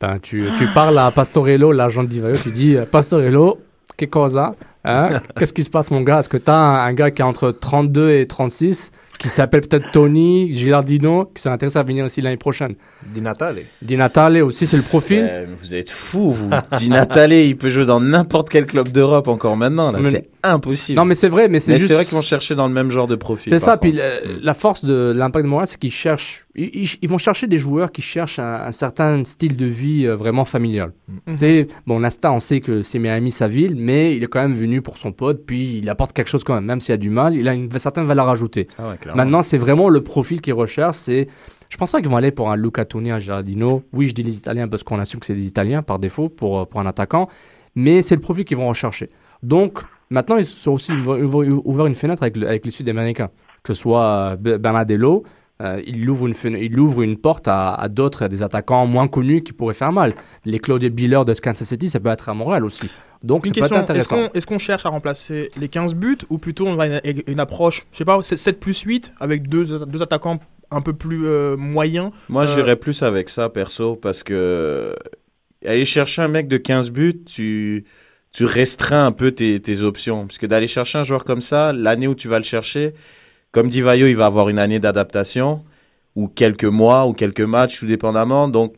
I: Ben, tu, tu parles à Pastorello, l'agent de Divayo, tu dis euh, Pastorello, que cosa hein? Qu'est-ce qui se passe, mon gars? Est-ce que tu as un, un gars qui est entre 32 et 36 qui s'appelle peut-être Tony Gilardino, qui serait intéressé à venir aussi l'année prochaine?
M: Di Natale.
I: Di Natale aussi, c'est le profil.
H: Vous êtes fou, vous. Di Natale, il peut jouer dans n'importe quel club d'Europe encore maintenant. là.
I: Mais-
H: C'est impossible.
I: Non, mais c'est vrai, mais c'est juste.
H: vrai qu'ils vont chercher dans le même genre de profil.
I: C'est ça, puis le- la force de l'impact de Montréal, c'est qu'ils cherchent, ils, vont chercher des joueurs qui cherchent un, un certain style de vie euh, vraiment familial. Tu sais, bon, l'instant, on sait que c'est Miami sa ville, mais il est quand même venu pour son pote, puis il apporte quelque chose quand même, même s'il a du mal, il a une certaine valeur ajoutée.
H: Ah ouais.
I: Maintenant, c'est vraiment le profil qu'ils recherchent, c'est je pense pas qu'ils vont aller pour un Luca Toni, un Giardino. Oui, je dis les Italiens parce qu'on assume que c'est des Italiens par défaut pour, euh, pour un attaquant, mais c'est le profil qu'ils vont rechercher. Donc, maintenant, ils sont aussi ouvert une fenêtre avec, le- avec les Sud-Américains, que ce soit euh, Be- Bernardello, euh, il, ouvre une fen- il ouvre une porte à, à d'autres, à des attaquants moins connus qui pourraient faire mal. Les Claudia Biller de Kansas City, ça peut être à Montréal aussi. Donc,
G: Une
I: ça peut être
G: question, est-ce qu'on est-ce qu'on cherche à remplacer les 15 buts ou plutôt on va une, une approche, je sais pas, 7 plus 8 avec deux, deux attaquants un peu plus euh, moyens
H: Moi,
G: Euh,
H: j'irais plus avec ça, perso, parce que aller chercher un mec de 15 buts, tu, tu restreins un peu tes, tes options. Parce que d'aller chercher un joueur comme ça, l'année où tu vas le chercher, comme Divayo, il va avoir une année d'adaptation, ou quelques mois, ou quelques matchs, tout dépendamment. Donc,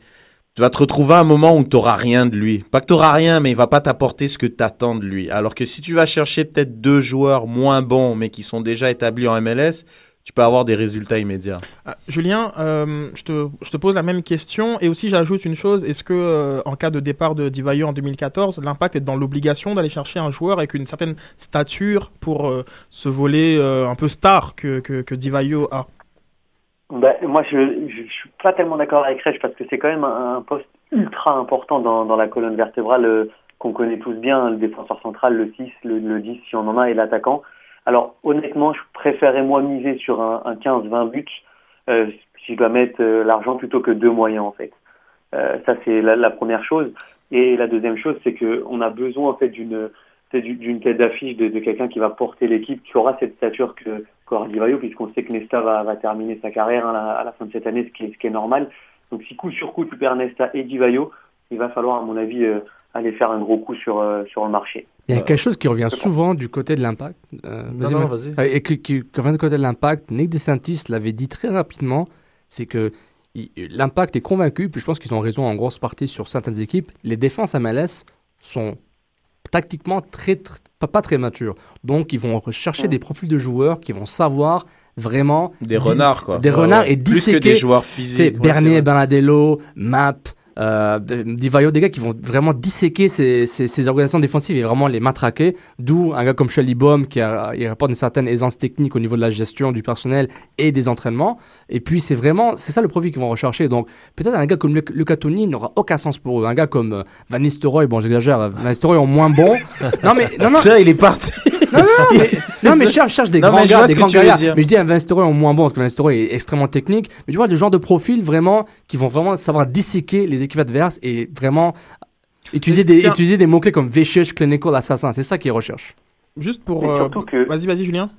H: tu vas te retrouver à un moment où tu n'auras rien de lui. Pas que tu n'auras rien, mais il va pas t'apporter ce que tu attends de lui. Alors que si tu vas chercher peut-être deux joueurs moins bons, mais qui sont déjà établis en MLS, tu peux avoir des résultats immédiats.
G: Ah, Julien, euh, je, te, je te pose la même question et aussi j'ajoute une chose est-ce que euh, en cas de départ de Divayo en 2014, l'impact est dans l'obligation d'aller chercher un joueur avec une certaine stature pour euh, ce volet euh, un peu star que, que, que Divayo a?
K: Ben, moi, je ne suis pas tellement d'accord avec Reg parce que c'est quand même un, un poste ultra important dans, dans la colonne vertébrale euh, qu'on connaît tous bien, le défenseur central, le 6, le, le 10 si on en a, et l'attaquant. Alors, honnêtement, je préférais moi miser sur un, un 15-20 buts euh, si je dois mettre euh, l'argent plutôt que deux moyens, en fait. Euh, ça, c'est la, la première chose. Et la deuxième chose, c'est qu'on a besoin, en fait, d'une d'une tête d'affiche de, de quelqu'un qui va porter l'équipe, qui aura cette stature que qu'aura puisqu'on sait que Nesta va, va terminer sa carrière hein, à, la, fin de cette année, ce qui est, ce qui est normal. Donc si coup sur coup tu perds Nesta et Divayo, il va falloir, à mon avis, euh, aller faire un gros coup sur, euh, sur le marché.
I: Il y a quelque chose qui revient souvent du côté de l'impact. Euh, vas-y,
M: non, vas-y.
I: Euh, Et qui, qui- qui revient du côté de l'impact. Nick DeSantis l'avait dit très rapidement, c'est que l'impact est convaincu, puis je pense qu'ils ont raison en grosse partie sur certaines équipes, les défenses MLS sont tactiquement très, très- pas, pas très matures. Donc ils vont rechercher des profils de joueurs qui vont savoir vraiment...
H: Des renards, quoi.
I: Des
H: Ouais,
I: renards
H: ouais.
I: et
H: Plus que
I: disséquer...
H: des joueurs physiques,
I: Bernier,
H: vrai.
I: Bernardello, Map, euh, des gars qui vont vraiment disséquer ces, ces, ces organisations défensives et vraiment les matraquer. D'où un gars comme Shelly Baum qui a, il rapporte une certaine aisance technique au niveau de la gestion du personnel et des entraînements. Et puis c'est vraiment, c'est ça le profil qu'ils vont rechercher. Donc peut-être un gars comme Luc- Luca Toni n'aura aucun sens pour eux. Un gars comme euh, Van Nistelrooy, bon j'exagère, euh, Van Nistelrooy en moins bon. non mais non non.
H: Ça, il est parti.
I: Non, non, mais, non, mais cherche, cherche des
H: Non,
I: grands gars, des grands
H: dire.
I: Mais je dis un Van Nistelrooy en moins bon, parce que Van Nistelrooy est extrêmement technique. Mais tu vois, le genre de profil vraiment qui vont vraiment savoir disséquer les équipes adverses et vraiment utiliser des, utiliser des mots-clés comme vicious, clinical, assassin. C'est ça qu'ils recherchent.
G: Juste pour. Euh,
K: que-
G: Vas-y, vas-y, Julien.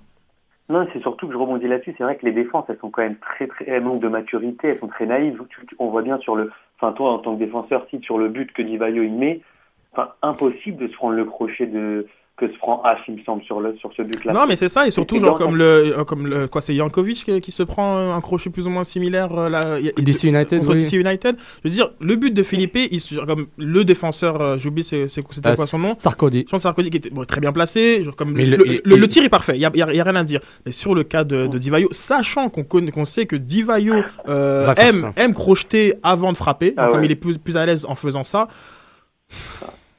K: Non, c'est surtout que je rebondis là-dessus. C'est vrai que les défenses, elles sont quand même très, très, elles manquent de maturité, elles sont très naïves. On voit bien sur le, enfin, toi, en tant que défenseur, si sur le but que Divayo il met, enfin, impossible de se prendre le crochet de, que se prend H, il me semble, sur le, sur ce but-là.
G: Non, mais c'est ça, et surtout, genre, comme le, euh, comme le, quoi, c'est Jankovic qui, qui se prend euh, un crochet plus ou moins similaire, euh, là, y a-
I: DC United,
G: contre
I: oui.
G: DC United. Je veux dire, le but de Philippe, il, se- comme le défenseur, j'oublie, c'était
I: Euh,
G: quoi son nom?
I: Sarkozy.
G: Jean Sarkozy, qui était bon, très bien placé, genre, comme
I: Mais
G: le,
I: le-
G: le-
I: il-
G: le-
I: il-
G: le tir est parfait, il y a, rien à dire. Mais sur le cas de, de Divayo, sachant qu'on connaît, qu'on sait que Divayo euh, aime, aime crocheter avant de frapper,
K: Ah
G: donc comme
K: ouais.
G: il est plus, plus à l'aise en faisant ça.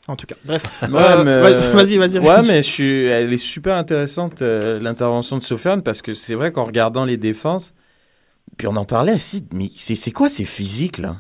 G: En tout cas, bref.
H: Ouais,
G: Euh,
H: euh,
G: vas-y, vas-y.
H: Ouais, mais je suis, elle est super intéressante, euh, l'intervention de Sofiane, parce que c'est vrai qu'en regardant les défenses, puis on en parlait aussi, mais c'est quoi ces physiques là?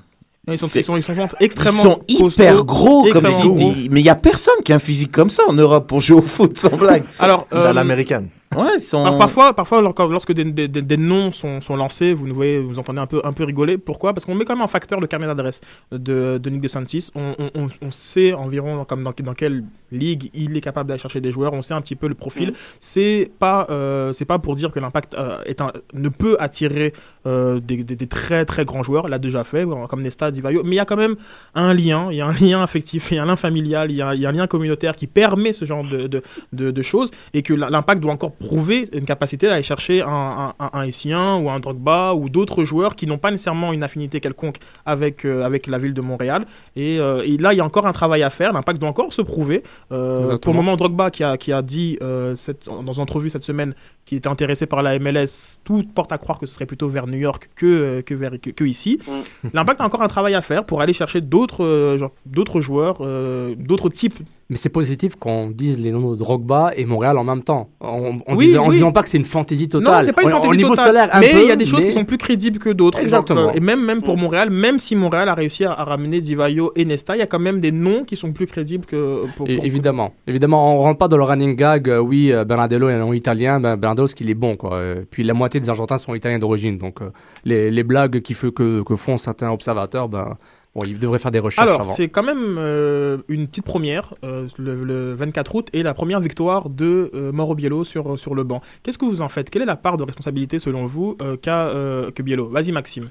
G: Ils sont, ils sont, ils sont
H: Ils
G: extrêmement
H: sont hyper
G: costauds,
H: gros, comme
G: extrêmement
H: si
G: gros.
H: mais il y a personne qui a un physique comme ça en Europe pour jouer au foot sans blague.
G: Alors, euh,
M: l'américaine.
H: Ouais, ils sont.
G: Alors parfois, parfois lorsque, des, des- noms sont, sont lancés, vous nous voyez, vous entendez un peu, un peu rigoler. Pourquoi? Parce qu'on met quand même un facteur de carnet d'adresse de, de Nick DeSantis. On, on, on, sait environ comme dans, dans quelle ligue il est capable d'aller chercher des joueurs. On sait un petit peu le profil.
K: Mm.
G: C'est pas, euh, c'est pas pour dire que l'impact euh, est un- ne peut attirer euh, des, des- des très très grands joueurs. L'a déjà fait, comme Nesta, Divayo. Mais il y a quand même un lien. Il y a un lien affectif, il y a un lien familial, il y a, il y a un lien communautaire qui permet ce genre de, de, de, de choses et que l'impact doit encore prouver une capacité d'aller chercher un, un, un, Essien ou un Drogba ou d'autres joueurs qui n'ont pas nécessairement une affinité quelconque avec, euh, avec la ville de Montréal. Et, euh, et là, il y a encore un travail à faire. L'impact doit encore se prouver. Euh, pour le moment, Drogba qui a, qui a dit euh, cette, dans une entrevue cette semaine qu'il était intéressé par la MLS, tout porte à croire que ce serait plutôt vers New York que, euh, que, vers, que, que ici.
K: Mm.
G: L'impact a encore un travail à faire pour aller chercher d'autres euh, genre, d'autres joueurs, euh, d'autres types
I: Mais c'est positif qu'on dise les noms de Drogba et Montréal en même temps. En, en
G: Oui,
I: disant, en
G: oui.
I: disant pas que c'est une fantaisie totale.
G: Non, c'est pas une fantaisie
I: niveau
G: totale.
I: salaire, un
G: mais il y a des choses
I: mais-
G: qui sont plus crédibles que d'autres.
I: Exactement.
G: Donc, euh, et même, même pour Montréal, même si Montréal a réussi à, à ramener Divayo et Nesta, il y a quand même des noms qui sont plus crédibles que pour. Pour-
I: évidemment, évidemment, on rentre pas dans le running gag. euh, oui, euh, Bernardello est un nom italien. Ben, Bernardello, ce qu'il est bon, quoi. Euh, puis la moitié des Argentins sont italiens d'origine. Donc euh, les, les blagues qui fait que, que font certains observateurs, ben, bon, ils devraient faire des recherches
G: Alors,
I: avant.
G: c'est quand même euh, une petite première, euh, le, le 24 août, et la première victoire de euh, Mauro Biello sur, sur le banc. Qu'est-ce que vous en faites? Quelle est la part de responsabilité, selon vous, euh, qu'a euh, que Biello? Vas-y, Maxime.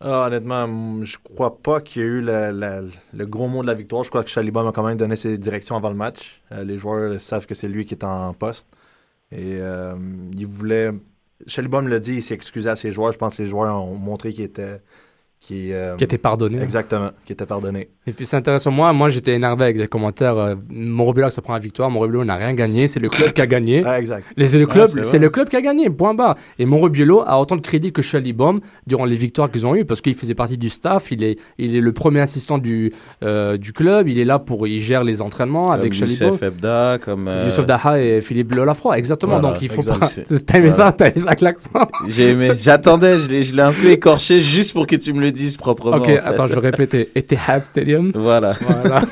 M: Ah, honnêtement, je crois pas qu'il y ait eu la- la- le gros mot de la victoire. Je crois que Chalibah m'a quand même donné ses directions avant le match. Euh, les joueurs savent que c'est lui qui est en poste. Et euh, il voulait. Chalibah me l'a dit, il s'est excusé à ses joueurs. Je pense que les joueurs ont montré qu'il était. Qui, euh,
I: Qui était pardonné.
M: Exactement, qui était pardonné.
I: Et puis c'est intéressant. Moi, moi j'étais énervé avec des commentaires. Euh, Montrebello ça prend la victoire. Montrebello n'a rien gagné. C'est le club qui a gagné.
M: Ah, exact.
I: Les, le
M: Ah,
I: club,
M: c'est
I: le club qui a gagné. Point barre. Et Montrebello a autant de crédit que Chalibom durant les victoires qu'ils ont eues parce qu'il faisait partie du staff. Il est, il est le premier assistant du, euh, du club. Il est là pour, il gère les entraînements avec
H: Comme
I: Chalibom.
H: Youssef Ebda, comme. euh,
I: Youssef Daha et Philippe Lolafroy, exactement.
H: Voilà,
I: Donc il faut
H: exact,
I: pas. T'as aimé
H: voilà.
I: ça T'as aimé ça avec l'accent
H: J'ai aimé. J'attendais, je l'ai je l'ai un peu écorché juste pour que tu me le proprement.
I: Ok,
H: en fait.
I: attends, je vais répéter. Etihad Stadium.
H: Voilà.
I: Voilà.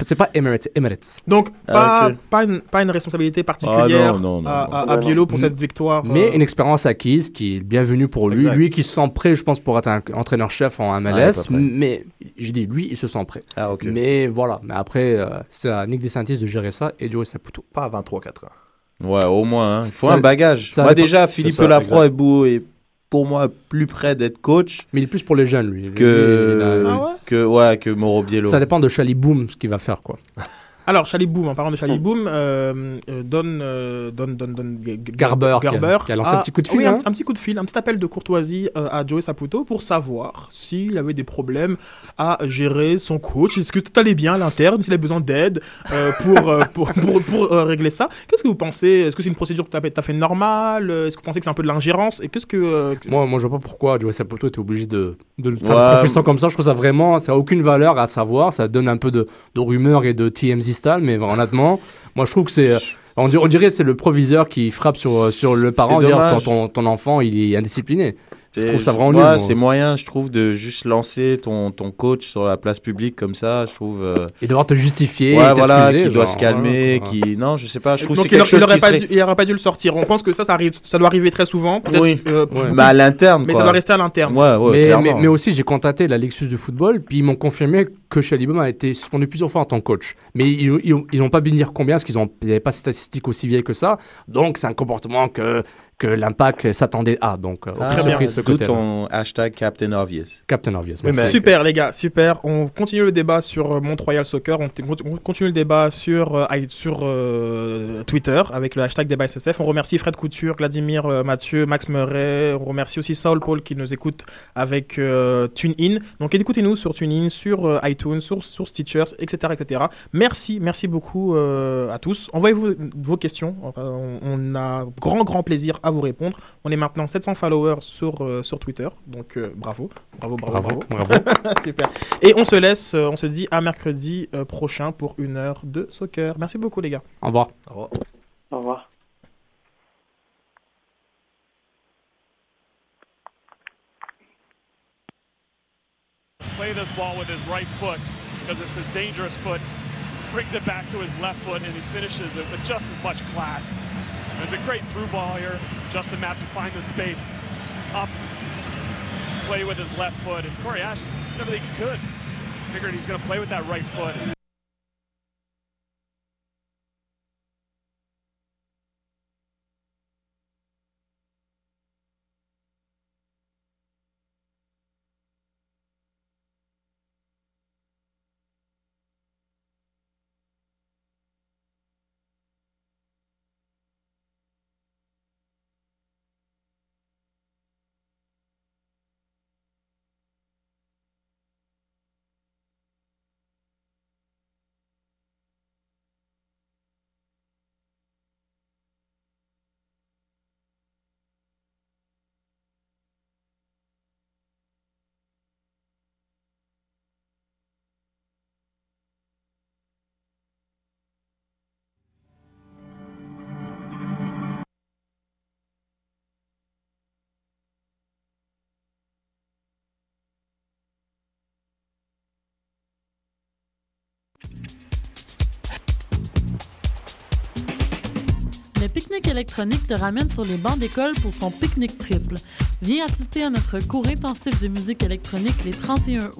I: c'est pas Emirates, c'est Emirates.
G: Donc,
H: Ah,
G: pas, pas, une, pas une responsabilité particulière
H: Ah, non, non, non,
G: à, à- à Biello pour cette victoire.
I: Mais
G: euh,
I: une expérience acquise qui est bienvenue pour lui.
G: Exact.
I: Lui qui se sent prêt, je pense, pour être un entraîneur-chef en MLS.
H: à près.
I: mais je dis, lui, il se sent prêt.
H: Ah.
I: Mais voilà. Mais après, euh, c'est à Nick DeSantis de gérer ça et Joey Saputo.
M: Pas avant 3-4 ans.
H: Ouais, au moins. hein. Il faut
I: Ça-
H: un bagage.
I: ça
H: Moi,
I: dépend-
H: déjà, Philippe Lafroy est beau et pour moi plus près d'être coach
I: Mais il est plus pour les jeunes, lui.
H: que
I: Lui, il a-
G: Ah ouais
H: que ouais que Mauro Biello.
I: Ça dépend de Chaliboum, ce qu'il va faire, quoi.
G: Alors, Chaliboum, en parlant de Chaliboum, euh, euh, donne, euh, donne, donne, donne G-
I: Garber, qui a-
G: Garber
I: qui a lancé un petit coup de fil,
G: Oui, un,
I: hein.
G: un petit coup de fil, un petit appel de courtoisie euh, à Joey Saputo pour savoir s'il avait des problèmes à gérer son coach. Est-ce que tout allait bien à l'interne, s'il a besoin d'aide euh, pour, euh, pour, pour, pour, euh, régler ça? Qu'est-ce que vous pensez? Est-ce que c'est une procédure tout à fait, tout à fait normale? Est-ce que vous pensez que c'est un peu de l'ingérence? Et qu'est-ce que. euh,
I: Moi, moi, je vois pas pourquoi Joey Saputo était obligé de, de faire
H: Ouais.
I: une comme ça. Je trouve ça vraiment, ça a aucune valeur à savoir. Ça donne un peu de, de rumeurs et de TMZ mais honnêtement, moi, je trouve que c'est. On dirait, que c'est le proviseur qui frappe sur, euh, sur le parent, dire ton, ton, ton enfant il est indiscipliné. Je trouve ça vraiment
H: ouais,
I: nul.
H: C'est moyen, je trouve, de juste lancer ton, ton coach sur la place publique comme ça. Je trouve. euh,
I: Et devoir te justifier,
H: Ouais, voilà, qui doit se calmer, qui. Non, je sais pas. Je trouve
G: Donc il,
H: quelque
G: il
H: chose
G: aurait
H: qui
G: pas
H: serait-
G: dû, il aurait pas dû le sortir. On pense que ça, ça, arrive, ça doit arriver très souvent. peut-être,
H: Oui.
G: euh,
I: Ouais.
H: Mais à l'interne,
G: Mais ça doit rester à l'interne.
H: Ouais, ouais,
I: mais,
H: clairement.
I: mais, mais aussi, j'ai contacté la Lexus du football, puis ils m'ont confirmé que Chalibom a été suspendu plusieurs fois en tant que coach. Mais ils n'ont pas pu dire combien, parce qu'ils n'avaient pas de statistiques aussi vieilles que ça. Donc, c'est un comportement que que l'impact s'attendait à. Donc, euh,
H: ah, surprise ce côté. ton hashtag Captain Obvious.
I: Captain Obvious.
G: super les gars, super. On continue le débat sur euh, Mont-Royal Soccer. On, continue le débat sur, euh, sur Twitter avec le hashtag débat SSF. On remercie Fred Couture, Vladimir Mathieu, Max Murray. On remercie aussi Saul Paul qui nous écoute avec TuneIn. Donc écoutez-nous sur TuneIn, sur iTunes, sur, sur Stitchers, etc., etc. Merci, merci beaucoup à tous. Envoyez-vous vos questions. On, on a grand, grand plaisir à vous répondre. On est maintenant 700 followers sur, euh, sur Twitter, donc euh, bravo. Bravo, bravo, bravo. Super. Et on se laisse, euh, on se dit à mercredi prochain pour une heure de soccer. Merci beaucoup les gars.
I: Au revoir.
K: Au revoir. Au revoir.
L: Play this ball with his right foot because it's his dangerous foot. Brings it back to his left foot and he finishes it with just as much class. There's a great through ball here. Justin Mapp to find the space. Opts play with his left foot. And Corey Ash did everything he could. Figured he's going to play with that right foot.
A: Le pique-nique électronique te ramène sur les bancs d'école pour son pique-nique triple. Viens assister à notre cours intensif de musique électronique les 31 août